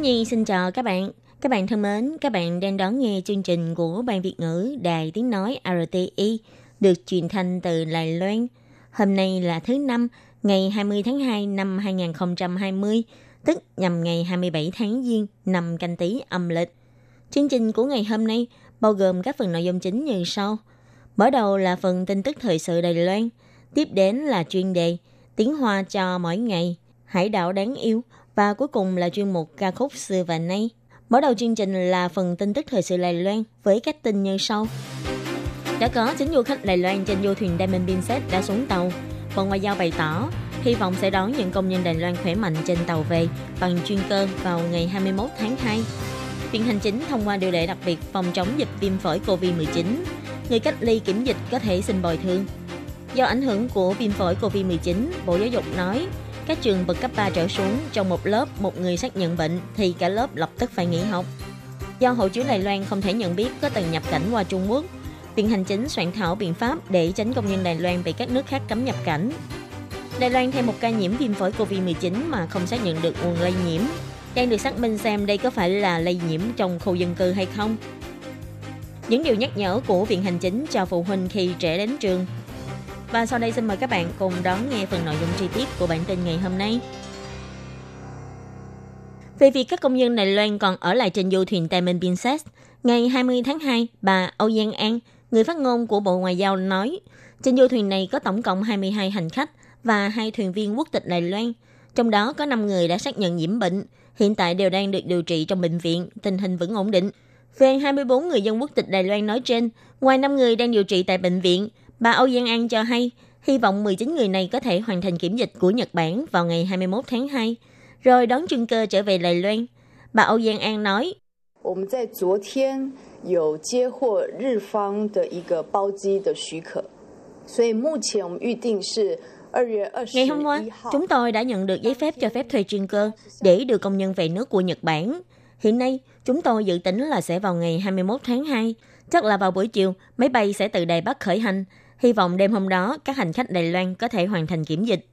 Nhi xin chào các bạn. Các bạn thân mến, các bạn đang đón nghe chương trình của Ban Việt ngữ Đài Tiếng Nói RTI được truyền thanh từ Đài Loan. Hôm nay là thứ năm, ngày 20 tháng 2 năm 2020, tức nhằm ngày 27 tháng Giêng năm canh tí âm lịch. Chương trình của ngày hôm nay bao gồm các phần nội dung chính như sau. Mở đầu là phần tin tức thời sự Đài Loan, tiếp đến là chuyên đề Tiếng Hoa cho mỗi ngày, Hải đảo đáng yêu và cuối cùng là chuyên mục ca khúc xưa và nay. Mở đầu chương trình là phần tin tức thời sự Đài Loan với các tin như sau. Đã có chính du khách Đài Loan trên du thuyền Diamond Princess đã xuống tàu. Bộ Ngoại giao bày tỏ hy vọng sẽ đón những công nhân Đài Loan khỏe mạnh trên tàu về bằng chuyên cơ vào ngày 21 tháng 2. Viện Hành Chính thông qua điều lệ đặc biệt phòng chống dịch viêm phổi COVID-19. Người cách ly kiểm dịch có thể xin bồi thường. Do ảnh hưởng của viêm phổi COVID-19, Bộ Giáo dục nói các trường bậc cấp 3 trở xuống trong một lớp một người xác nhận bệnh thì cả lớp lập tức phải nghỉ học. Do hộ chiếu Đài Loan không thể nhận biết có từng nhập cảnh qua Trung Quốc, Viện Hành Chính soạn thảo biện pháp để tránh công nhân Đài Loan bị các nước khác cấm nhập cảnh. Đài Loan thêm một ca nhiễm viêm phổi COVID-19 mà không xác nhận được nguồn lây nhiễm. Đang được xác minh xem đây có phải là lây nhiễm trong khu dân cư hay không. Những điều nhắc nhở của Viện Hành Chính cho phụ huynh khi trẻ đến trường. Và sau đây xin mời các bạn cùng đón nghe phần nội dung chi tiết của bản tin ngày hôm nay. Về việc các công dân Đài Loan còn ở lại trên du thuyền Diamond Princess, ngày 20 tháng 2, bà Âu Giang An, người phát ngôn của Bộ Ngoại giao nói, trên du thuyền này có tổng cộng 22 hành khách và hai thuyền viên quốc tịch Đài Loan, trong đó có 5 người đã xác nhận nhiễm bệnh, hiện tại đều đang được điều trị trong bệnh viện, tình hình vẫn ổn định. Về 24 người dân quốc tịch Đài Loan nói trên, ngoài 5 người đang điều trị tại bệnh viện, Bà Âu Giang An cho hay, hy vọng 19 người này có thể hoàn thành kiểm dịch của Nhật Bản vào ngày 21 tháng 2, rồi đón chuyên cơ trở về Đài Loan. Bà Âu Giang An nói, Ngày hôm qua, chúng tôi đã nhận được giấy phép cho phép thuê chuyên cơ để đưa công nhân về nước của Nhật Bản. Hiện nay, chúng tôi dự tính là sẽ vào ngày 21 tháng 2, chắc là vào buổi chiều, máy bay sẽ từ Đài Bắc khởi hành, Hy vọng đêm hôm đó, các hành khách Đài Loan có thể hoàn thành kiểm dịch.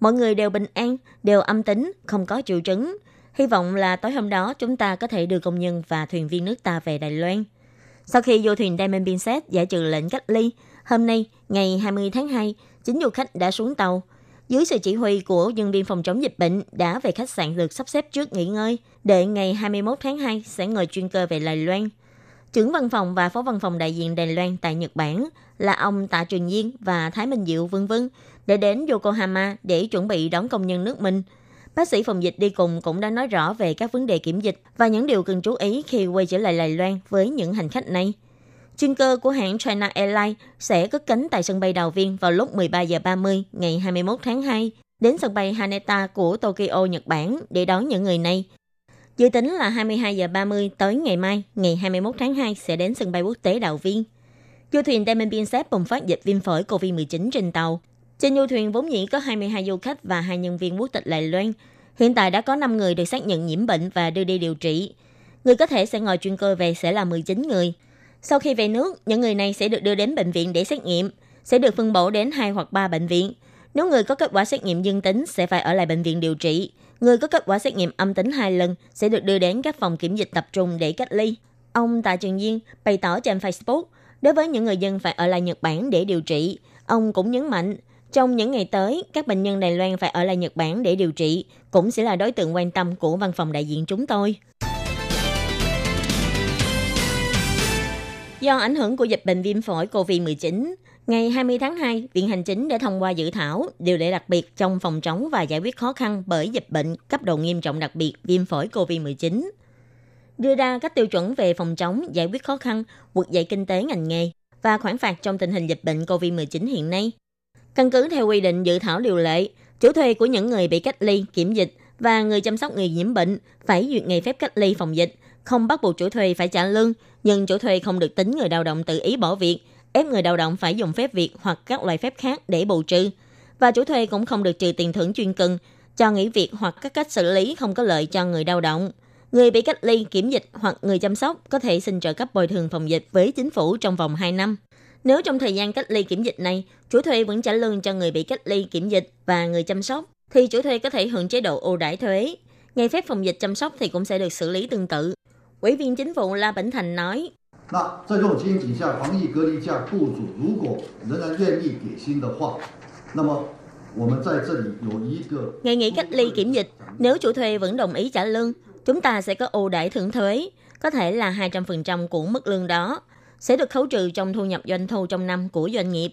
Mọi người đều bình an, đều âm tính, không có triệu chứng. Hy vọng là tối hôm đó chúng ta có thể đưa công nhân và thuyền viên nước ta về Đài Loan. Sau khi du thuyền Diamond Princess giải trừ lệnh cách ly, hôm nay, ngày 20 tháng 2, chính du khách đã xuống tàu. Dưới sự chỉ huy của nhân viên phòng chống dịch bệnh đã về khách sạn được sắp xếp trước nghỉ ngơi, để ngày 21 tháng 2 sẽ ngồi chuyên cơ về Đài Loan. Trưởng văn phòng và phó văn phòng đại diện Đài Loan tại Nhật Bản là ông Tạ Trường Diên và Thái Minh Diệu vân vân để đến Yokohama để chuẩn bị đón công nhân nước mình. Bác sĩ phòng dịch đi cùng cũng đã nói rõ về các vấn đề kiểm dịch và những điều cần chú ý khi quay trở lại Đài Loan với những hành khách này. Chuyên cơ của hãng China Airlines sẽ cất cánh tại sân bay Đào Viên vào lúc 13 giờ 30 ngày 21 tháng 2 đến sân bay Haneda của Tokyo, Nhật Bản để đón những người này. Dự tính là 22 giờ 30 tới ngày mai, ngày 21 tháng 2 sẽ đến sân bay quốc tế Đào Viên. Du thuyền Diamond Princess bùng phát dịch viêm phổi COVID-19 trên tàu. Trên du thuyền vốn dĩ có 22 du khách và hai nhân viên quốc tịch Lài Loan. Hiện tại đã có 5 người được xác nhận nhiễm bệnh và đưa đi điều trị. Người có thể sẽ ngồi chuyên cơ về sẽ là 19 người. Sau khi về nước, những người này sẽ được đưa đến bệnh viện để xét nghiệm, sẽ được phân bổ đến 2 hoặc 3 bệnh viện. Nếu người có kết quả xét nghiệm dương tính sẽ phải ở lại bệnh viện điều trị. Người có kết quả xét nghiệm âm tính hai lần sẽ được đưa đến các phòng kiểm dịch tập trung để cách ly. Ông Tạ Trường Diên bày tỏ trên Facebook, đối với những người dân phải ở lại Nhật Bản để điều trị, ông cũng nhấn mạnh, trong những ngày tới, các bệnh nhân Đài Loan phải ở lại Nhật Bản để điều trị, cũng sẽ là đối tượng quan tâm của văn phòng đại diện chúng tôi. Do ảnh hưởng của dịch bệnh viêm phổi COVID-19, ngày 20 tháng 2, Viện Hành Chính đã thông qua dự thảo điều lệ đặc biệt trong phòng chống và giải quyết khó khăn bởi dịch bệnh cấp độ nghiêm trọng đặc biệt viêm phổi COVID-19. Đưa ra các tiêu chuẩn về phòng chống, giải quyết khó khăn, vực dậy kinh tế ngành nghề và khoản phạt trong tình hình dịch bệnh COVID-19 hiện nay. Căn cứ theo quy định dự thảo điều lệ, chủ thuê của những người bị cách ly, kiểm dịch và người chăm sóc người nhiễm bệnh phải duyệt ngày phép cách ly phòng dịch, không bắt buộc chủ thuê phải trả lương, nhưng chủ thuê không được tính người lao động tự ý bỏ việc, ép người lao động phải dùng phép việc hoặc các loại phép khác để bù trừ. Và chủ thuê cũng không được trừ tiền thưởng chuyên cần, cho nghỉ việc hoặc các cách xử lý không có lợi cho người lao động. Người bị cách ly, kiểm dịch hoặc người chăm sóc có thể xin trợ cấp bồi thường phòng dịch với chính phủ trong vòng 2 năm. Nếu trong thời gian cách ly kiểm dịch này, chủ thuê vẫn trả lương cho người bị cách ly kiểm dịch và người chăm sóc, thì chủ thuê có thể hưởng chế độ ưu đãi thuế. Ngày phép phòng dịch chăm sóc thì cũng sẽ được xử lý tương tự. Ủy viên chính phủ La Bỉnh Thành nói, 那在这种情景下，防疫隔离假，雇主如果仍然愿意给薪的话，那么我们在这里有一个 Ngày nghỉ cách ly kiểm dịch, nếu chủ thuê vẫn đồng ý trả lương, chúng ta sẽ có ưu đãi thưởng thuế, có thể là 200% của mức lương đó, sẽ được khấu trừ trong thu nhập doanh thu trong năm của doanh nghiệp.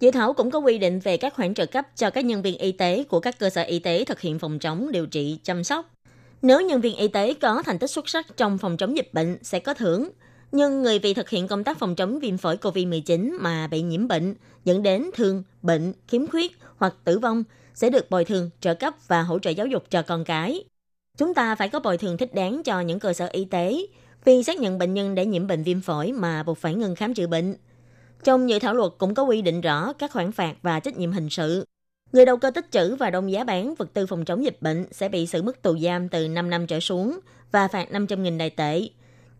Dự thảo cũng có quy định về các khoản trợ cấp cho các nhân viên y tế của các cơ sở y tế thực hiện phòng chống, điều trị, chăm sóc. Nếu nhân viên y tế có thành tích xuất sắc trong phòng chống dịch bệnh sẽ có thưởng, nhưng người vì thực hiện công tác phòng chống viêm phổi COVID-19 mà bị nhiễm bệnh dẫn đến thương, bệnh, khiếm khuyết hoặc tử vong sẽ được bồi thường, trợ cấp và hỗ trợ giáo dục cho con cái. Chúng ta phải có bồi thường thích đáng cho những cơ sở y tế vì xác nhận bệnh nhân đã nhiễm bệnh viêm phổi mà buộc phải ngừng khám chữa bệnh. Trong dự thảo luật cũng có quy định rõ các khoản phạt và trách nhiệm hình sự. Người đầu cơ tích trữ và đông giá bán vật tư phòng chống dịch bệnh sẽ bị xử mức tù giam từ 5 năm trở xuống và phạt 500.000 đài tệ.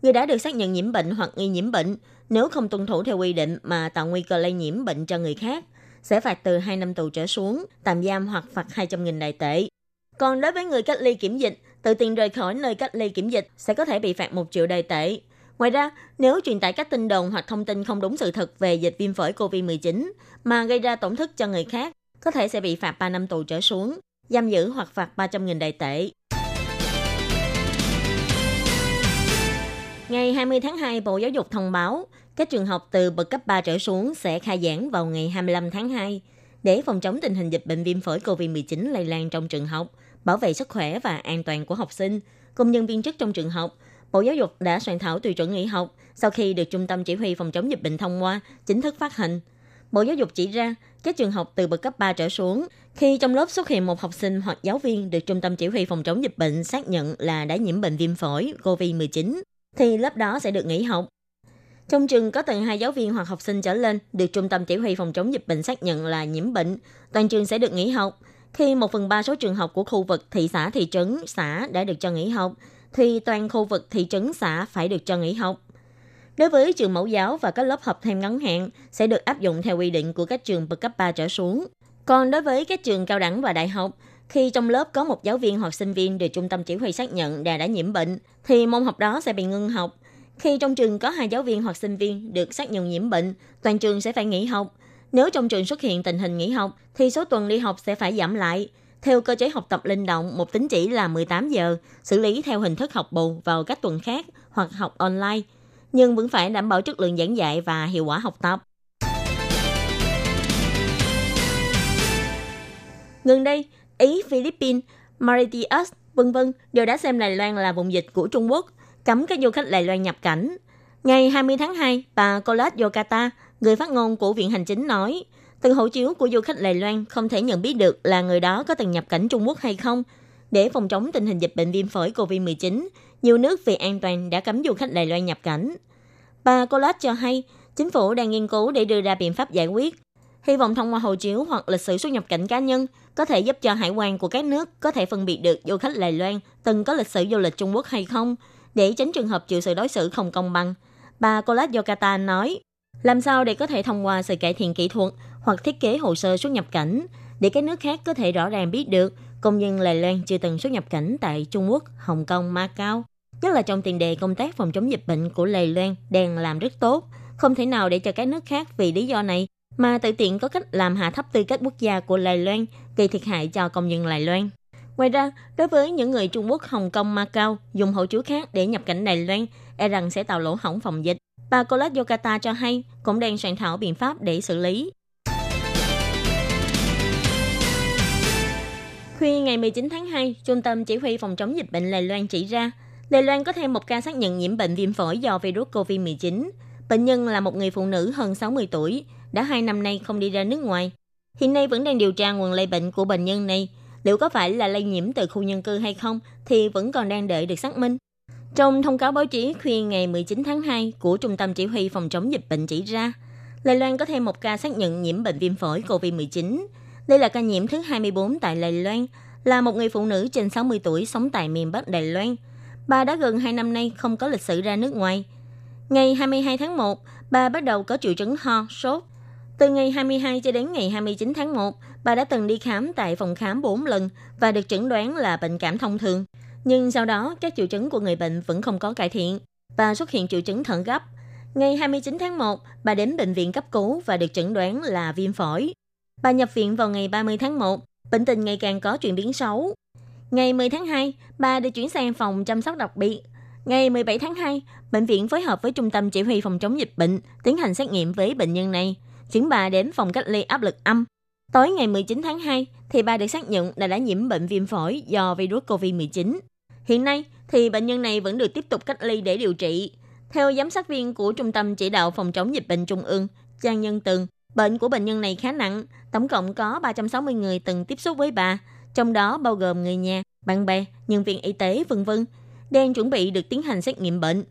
Người đã được xác nhận nhiễm bệnh hoặc nghi nhiễm bệnh nếu không tuân thủ theo quy định mà tạo nguy cơ lây nhiễm bệnh cho người khác sẽ phạt từ 2 năm tù trở xuống, tạm giam hoặc phạt 200.000 đài tệ. Còn đối với người cách ly kiểm dịch, tự tiền rời khỏi nơi cách ly kiểm dịch sẽ có thể bị phạt 1 triệu đài tệ. Ngoài ra, nếu truyền tải các tin đồn hoặc thông tin không đúng sự thật về dịch viêm phổi COVID-19 mà gây ra tổn thất cho người khác, có thể sẽ bị phạt 3 năm tù trở xuống, giam giữ hoặc phạt 300.000 đài tệ. Ngày 20 tháng 2, Bộ Giáo dục thông báo các trường học từ bậc cấp 3 trở xuống sẽ khai giảng vào ngày 25 tháng 2 để phòng chống tình hình dịch bệnh viêm phổi COVID-19 lây lan trong trường học, bảo vệ sức khỏe và an toàn của học sinh, công nhân viên chức trong trường học. Bộ Giáo dục đã soạn thảo tùy chuẩn nghỉ học sau khi được Trung tâm Chỉ huy Phòng chống dịch bệnh thông qua, chính thức phát hành. Bộ Giáo dục chỉ ra, các trường học từ bậc cấp 3 trở xuống, khi trong lớp xuất hiện một học sinh hoặc giáo viên được Trung tâm Chỉ huy Phòng chống dịch bệnh xác nhận là đã nhiễm bệnh viêm phổi COVID-19, thì lớp đó sẽ được nghỉ học. Trong trường có từ hai giáo viên hoặc học sinh trở lên được Trung tâm Chỉ huy Phòng chống dịch bệnh xác nhận là nhiễm bệnh, toàn trường sẽ được nghỉ học. Khi một phần ba số trường học của khu vực thị xã, thị trấn, xã đã được cho nghỉ học, thì toàn khu vực thị trấn, xã phải được cho nghỉ học. Đối với trường mẫu giáo và các lớp học thêm ngắn hạn sẽ được áp dụng theo quy định của các trường bậc cấp 3 trở xuống. Còn đối với các trường cao đẳng và đại học, khi trong lớp có một giáo viên hoặc sinh viên được trung tâm chỉ huy xác nhận đã đã nhiễm bệnh, thì môn học đó sẽ bị ngưng học. Khi trong trường có hai giáo viên hoặc sinh viên được xác nhận nhiễm bệnh, toàn trường sẽ phải nghỉ học. Nếu trong trường xuất hiện tình hình nghỉ học, thì số tuần đi học sẽ phải giảm lại. Theo cơ chế học tập linh động, một tín chỉ là 18 giờ, xử lý theo hình thức học bù vào các tuần khác hoặc học online, nhưng vẫn phải đảm bảo chất lượng giảng dạy và hiệu quả học tập. Ngừng đây, Ý, Philippines, Mauritius, vân vân đều đã xem Đài Loan là vùng dịch của Trung Quốc, cấm các du khách Đài Loan nhập cảnh. Ngày 20 tháng 2, bà Colette Yokata, người phát ngôn của Viện Hành Chính nói, từ hộ chiếu của du khách Đài Loan không thể nhận biết được là người đó có từng nhập cảnh Trung Quốc hay không. Để phòng chống tình hình dịch bệnh viêm phổi COVID-19, nhiều nước vì an toàn đã cấm du khách Đài Loan nhập cảnh. Bà Colette cho hay, chính phủ đang nghiên cứu để đưa ra biện pháp giải quyết. Hy vọng thông qua hộ chiếu hoặc lịch sử xuất nhập cảnh cá nhân có thể giúp cho hải quan của các nước có thể phân biệt được du khách Đài Loan từng có lịch sử du lịch Trung Quốc hay không, để tránh trường hợp chịu sự đối xử không công bằng. Bà Colas Yokata nói, làm sao để có thể thông qua sự cải thiện kỹ thuật hoặc thiết kế hồ sơ xuất nhập cảnh để các nước khác có thể rõ ràng biết được công dân Đài Loan chưa từng xuất nhập cảnh tại Trung Quốc, Hồng Kông, Macau. Nhất là trong tiền đề công tác phòng chống dịch bệnh của Đài Loan đang làm rất tốt, không thể nào để cho các nước khác vì lý do này mà tự tiện có cách làm hạ thấp tư cách quốc gia của Đài Loan, gây thiệt hại cho công dân Đài Loan. Ngoài ra, đối với những người Trung Quốc, Hồng Kông, Macau dùng hộ chiếu khác để nhập cảnh Đài Loan, e rằng sẽ tạo lỗ hổng phòng dịch. Bà Colette Yokata cho hay cũng đang soạn thảo biện pháp để xử lý. Khuya ngày 19 tháng 2, Trung tâm Chỉ huy Phòng chống dịch bệnh Đài Loan chỉ ra, Đài Loan có thêm một ca xác nhận nhiễm bệnh viêm phổi do virus COVID-19. Bệnh nhân là một người phụ nữ hơn 60 tuổi, đã hai năm nay không đi ra nước ngoài. Hiện nay vẫn đang điều tra nguồn lây bệnh của bệnh nhân này. liệu có phải là lây nhiễm từ khu nhân cư hay không thì vẫn còn đang đợi được xác minh. Trong thông cáo báo chí khuyên ngày 19 tháng 2 của Trung tâm Chỉ huy Phòng chống dịch bệnh chỉ ra, Lai Loan có thêm một ca xác nhận nhiễm bệnh viêm phổi COVID-19. Đây là ca nhiễm thứ 24 tại Lai Loan, là một người phụ nữ trên 60 tuổi sống tại miền Bắc Đài Loan. Bà đã gần 2 năm nay không có lịch sử ra nước ngoài. Ngày 22 tháng 1, bà bắt đầu có triệu chứng ho, sốt. Từ ngày 22 cho đến ngày 29 tháng 1, bà đã từng đi khám tại phòng khám 4 lần và được chẩn đoán là bệnh cảm thông thường. Nhưng sau đó, các triệu chứng của người bệnh vẫn không có cải thiện. Bà xuất hiện triệu chứng thận gấp. Ngày 29 tháng 1, bà đến bệnh viện cấp cứu và được chẩn đoán là viêm phổi. Bà nhập viện vào ngày 30 tháng 1, bệnh tình ngày càng có chuyển biến xấu. Ngày 10 tháng 2, bà được chuyển sang phòng chăm sóc đặc biệt. Ngày 17 tháng 2, bệnh viện phối hợp với Trung tâm Chỉ huy Phòng chống dịch bệnh tiến hành xét nghiệm với bệnh nhân này, chuyển bà đến phòng cách ly áp lực âm. Tối ngày 19 tháng 2, thì bà được xác nhận là đã nhiễm bệnh viêm phổi do virus COVID-19. Hiện nay, thì bệnh nhân này vẫn được tiếp tục cách ly để điều trị. Theo giám sát viên của Trung tâm Chỉ đạo Phòng chống dịch bệnh Trung ương, Trang Nhân Tường, bệnh của bệnh nhân này khá nặng, tổng cộng có 360 người từng tiếp xúc với bà, trong đó bao gồm người nhà, bạn bè, nhân viên y tế, vân vân, đang chuẩn bị được tiến hành xét nghiệm bệnh.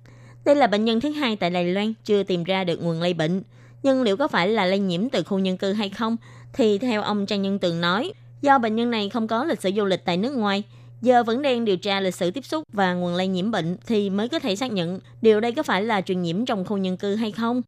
Đây là bệnh nhân thứ hai tại Đài Loan chưa tìm ra được nguồn lây bệnh. Nhưng liệu có phải là lây nhiễm từ khu nhân cư hay không? Thì theo ông Trang Nhân Tường nói, do bệnh nhân này không có lịch sử du lịch tại nước ngoài, giờ vẫn đang điều tra lịch sử tiếp xúc và nguồn lây nhiễm bệnh thì mới có thể xác nhận điều đây có phải là truyền nhiễm trong khu nhân cư hay không.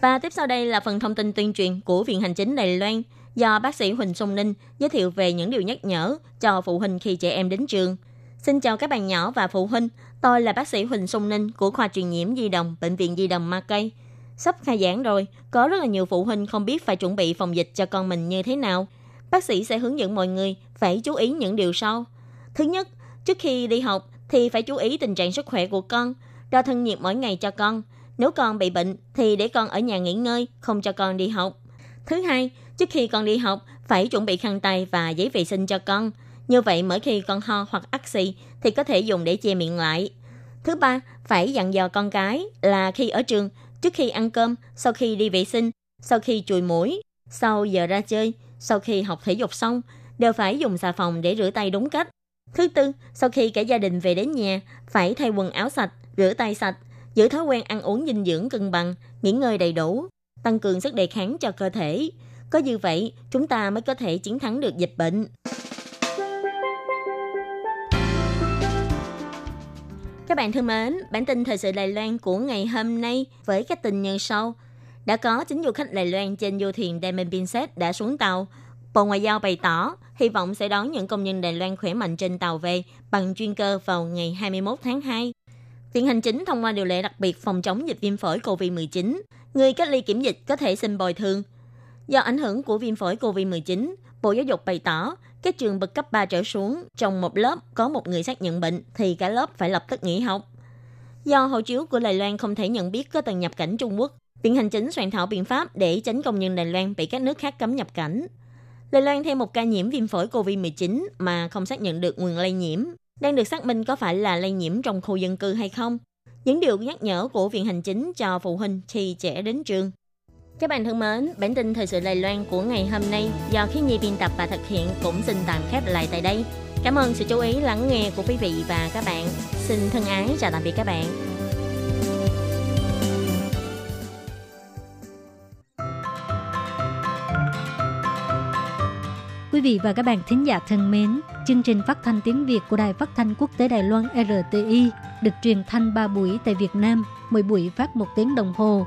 Và tiếp sau đây là phần thông tin tuyên truyền của Viện Hành Chính Đài Loan do bác sĩ Huỳnh Xuân Ninh giới thiệu về những điều nhắc nhở cho phụ huynh khi trẻ em đến trường. Xin chào các bạn nhỏ và phụ huynh, tôi là bác sĩ Huỳnh Xuân Ninh của khoa truyền nhiễm di đồng Bệnh viện Di đồng Ma Cây. Sắp khai giảng rồi, có rất là nhiều phụ huynh không biết phải chuẩn bị phòng dịch cho con mình như thế nào. Bác sĩ sẽ hướng dẫn mọi người phải chú ý những điều sau. Thứ nhất, trước khi đi học thì phải chú ý tình trạng sức khỏe của con, đo thân nhiệt mỗi ngày cho con. Nếu con bị bệnh thì để con ở nhà nghỉ ngơi, không cho con đi học. Thứ hai, trước khi con đi học, phải chuẩn bị khăn tay và giấy vệ sinh cho con. Như vậy mỗi khi con ho hoặc ắc xì thì có thể dùng để che miệng lại. Thứ ba, phải dặn dò con cái là khi ở trường, trước khi ăn cơm, sau khi đi vệ sinh, sau khi chùi mũi, sau giờ ra chơi, sau khi học thể dục xong, đều phải dùng xà phòng để rửa tay đúng cách. Thứ tư, sau khi cả gia đình về đến nhà, phải thay quần áo sạch, rửa tay sạch, giữ thói quen ăn uống dinh dưỡng cân bằng, nghỉ ngơi đầy đủ, tăng cường sức đề kháng cho cơ thể. Có như vậy, chúng ta mới có thể chiến thắng được dịch bệnh. Các bạn thân mến, bản tin thời sự Đài Loan của ngày hôm nay với các tin như sau. Đã có chính du khách Đài Loan trên du thuyền Diamond Princess đã xuống tàu. Bộ Ngoại giao bày tỏ hy vọng sẽ đón những công nhân Đài Loan khỏe mạnh trên tàu về bằng chuyên cơ vào ngày 21 tháng 2. Viện hành chính thông qua điều lệ đặc biệt phòng chống dịch viêm phổi COVID-19. Người cách ly kiểm dịch có thể xin bồi thường. Do ảnh hưởng của viêm phổi COVID-19, Bộ Giáo dục bày tỏ các trường bậc cấp 3 trở xuống trong một lớp có một người xác nhận bệnh thì cả lớp phải lập tức nghỉ học. Do hộ chiếu của Đài Loan không thể nhận biết có từng nhập cảnh Trung Quốc, Viện Hành chính soạn thảo biện pháp để tránh công nhân Đài Loan bị các nước khác cấm nhập cảnh. Đài Loan thêm một ca nhiễm viêm phổi COVID-19 mà không xác nhận được nguồn lây nhiễm, đang được xác minh có phải là lây nhiễm trong khu dân cư hay không. Những điều nhắc nhở của Viện Hành chính cho phụ huynh khi trẻ đến trường. Các bạn thân mến, bản tin thời sự Đài Loan của ngày hôm nay do Khí Nhi biên tập và thực hiện cũng xin tạm khép lại tại đây. Cảm ơn sự chú ý lắng nghe của quý vị và các bạn. Xin thân ái chào tạm biệt các bạn. Quý vị và các bạn thính giả thân mến, chương trình phát thanh tiếng Việt của Đài Phát thanh Quốc tế Đài Loan RTI được truyền thanh 3 buổi tại Việt Nam, mỗi buổi phát 1 tiếng đồng hồ.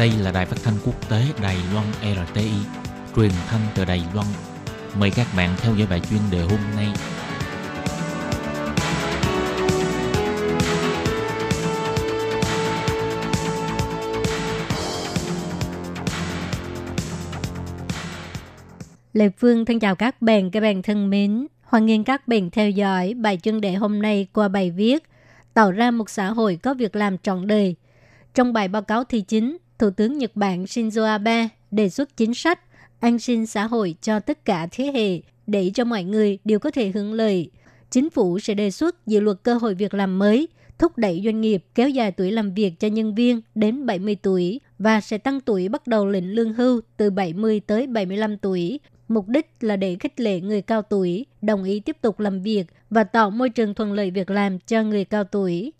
Đây là đài phát thanh quốc tế Đài Loan RTI, truyền thanh từ Đài Loan. Mời các bạn theo dõi bài chuyên đề hôm nay. Lê Phương thân chào các bạn, các bạn thân mến. Hoan nghênh các bạn theo dõi bài chuyên đề hôm nay qua bài viết Tạo ra một xã hội có việc làm trọn đời. Trong bài báo cáo thi chính, Thủ tướng Nhật Bản Shinzo Abe đề xuất chính sách an sinh xã hội cho tất cả thế hệ để cho mọi người đều có thể hưởng lợi. Chính phủ sẽ đề xuất dự luật cơ hội việc làm mới, thúc đẩy doanh nghiệp kéo dài tuổi làm việc cho nhân viên đến 70 tuổi và sẽ tăng tuổi bắt đầu lĩnh lương hưu từ 70 tới 75 tuổi. Mục đích là để khích lệ người cao tuổi đồng ý tiếp tục làm việc và tạo môi trường thuận lợi việc làm cho người cao tuổi.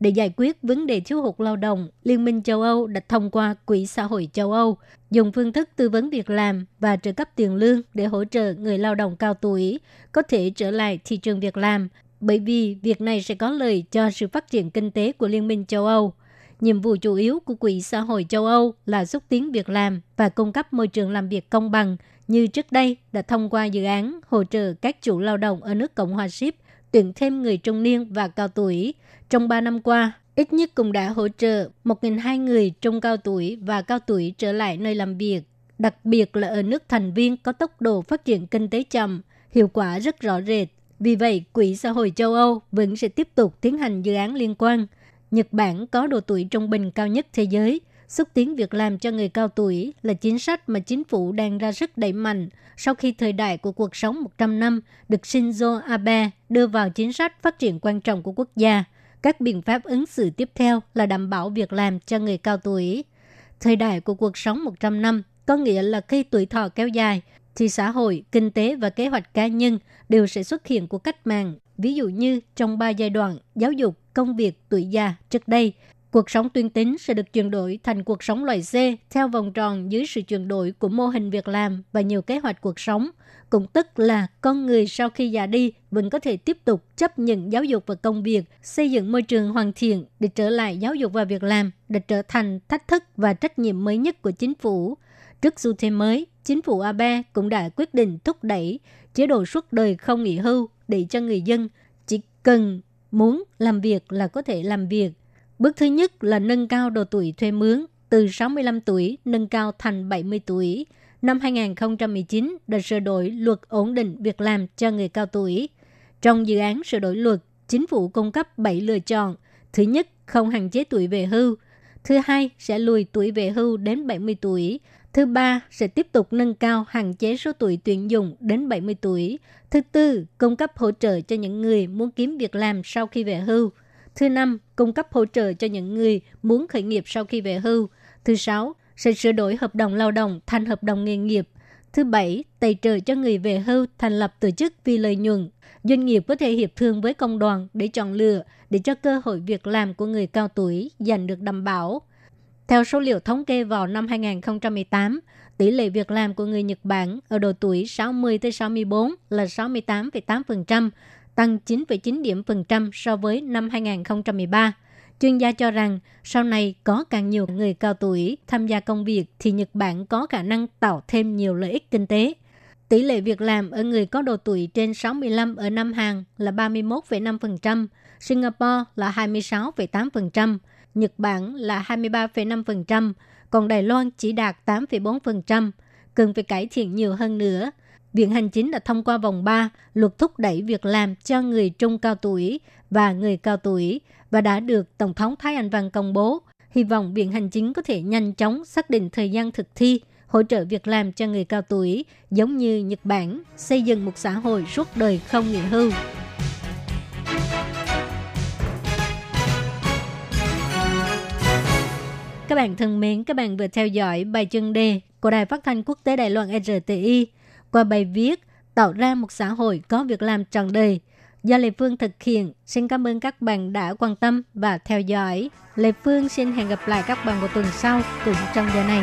Để giải quyết vấn đề thiếu hụt lao động, Liên minh châu Âu đã thông qua Quỹ xã hội châu Âu, dùng phương thức tư vấn việc làm và trợ cấp tiền lương để hỗ trợ người lao động cao tuổi có thể trở lại thị trường việc làm, bởi vì việc này sẽ có lợi cho sự phát triển kinh tế của Liên minh châu Âu. Nhiệm vụ chủ yếu của Quỹ xã hội châu Âu là xúc tiến việc làm và cung cấp môi trường làm việc công bằng, như trước đây đã thông qua dự án hỗ trợ các chủ lao động ở nước Cộng hòa Ship tuyển thêm người trung niên và cao tuổi. Trong 3 năm qua, ít nhất cũng đã hỗ trợ 1.200 người trong cao tuổi và cao tuổi trở lại nơi làm việc, đặc biệt là ở nước thành viên có tốc độ phát triển kinh tế chậm, hiệu quả rất rõ rệt. Vì vậy, Quỹ xã hội châu Âu vẫn sẽ tiếp tục tiến hành dự án liên quan. Nhật Bản có độ tuổi trung bình cao nhất thế giới – xúc tiến việc làm cho người cao tuổi là chính sách mà chính phủ đang ra sức đẩy mạnh sau khi thời đại của cuộc sống 100 năm được Shinzo Abe đưa vào chính sách phát triển quan trọng của quốc gia. Các biện pháp ứng xử tiếp theo là đảm bảo việc làm cho người cao tuổi. Thời đại của cuộc sống 100 năm có nghĩa là khi tuổi thọ kéo dài, thì xã hội, kinh tế và kế hoạch cá nhân đều sẽ xuất hiện của cách mạng. Ví dụ như trong ba giai đoạn giáo dục, công việc, tuổi già trước đây, Cuộc sống tuyên tính sẽ được chuyển đổi thành cuộc sống loài C theo vòng tròn dưới sự chuyển đổi của mô hình việc làm và nhiều kế hoạch cuộc sống. Cũng tức là con người sau khi già đi vẫn có thể tiếp tục chấp nhận giáo dục và công việc, xây dựng môi trường hoàn thiện để trở lại giáo dục và việc làm để trở thành thách thức và trách nhiệm mới nhất của chính phủ. Trước xu thế mới, chính phủ Abe cũng đã quyết định thúc đẩy chế độ suốt đời không nghỉ hưu để cho người dân chỉ cần muốn làm việc là có thể làm việc – Bước thứ nhất là nâng cao độ tuổi thuê mướn từ 65 tuổi nâng cao thành 70 tuổi. Năm 2019 đã sửa đổi luật ổn định việc làm cho người cao tuổi. Trong dự án sửa đổi luật, chính phủ cung cấp 7 lựa chọn. Thứ nhất, không hạn chế tuổi về hưu. Thứ hai, sẽ lùi tuổi về hưu đến 70 tuổi. Thứ ba, sẽ tiếp tục nâng cao hạn chế số tuổi tuyển dụng đến 70 tuổi. Thứ tư, cung cấp hỗ trợ cho những người muốn kiếm việc làm sau khi về hưu. Thứ năm, cung cấp hỗ trợ cho những người muốn khởi nghiệp sau khi về hưu. Thứ sáu, sẽ sửa đổi hợp đồng lao động thành hợp đồng nghề nghiệp. Thứ bảy, tài trợ cho người về hưu thành lập tổ chức vì lợi nhuận. Doanh nghiệp có thể hiệp thương với công đoàn để chọn lựa để cho cơ hội việc làm của người cao tuổi dành được đảm bảo. Theo số liệu thống kê vào năm 2018, tỷ lệ việc làm của người Nhật Bản ở độ tuổi 60 tới 64 là 68,8%, tăng 9,9 điểm phần trăm so với năm 2013. Chuyên gia cho rằng sau này có càng nhiều người cao tuổi tham gia công việc thì Nhật Bản có khả năng tạo thêm nhiều lợi ích kinh tế. Tỷ lệ việc làm ở người có độ tuổi trên 65 ở Nam Hàn là 31,5%, Singapore là 26,8%, Nhật Bản là 23,5%, còn Đài Loan chỉ đạt 8,4%, cần phải cải thiện nhiều hơn nữa – Viện Hành Chính đã thông qua vòng 3 luật thúc đẩy việc làm cho người trung cao tuổi và người cao tuổi và đã được Tổng thống Thái Anh Văn công bố. Hy vọng Viện Hành Chính có thể nhanh chóng xác định thời gian thực thi, hỗ trợ việc làm cho người cao tuổi, giống như Nhật Bản, xây dựng một xã hội suốt đời không nghỉ hưu. Các bạn thân mến, các bạn vừa theo dõi bài chân đề của Đài Phát thanh Quốc tế Đài Loan RTI qua bài viết tạo ra một xã hội có việc làm trọn đời do Lê Phương thực hiện. Xin cảm ơn các bạn đã quan tâm và theo dõi. Lê Phương xin hẹn gặp lại các bạn vào tuần sau cùng trong giờ này.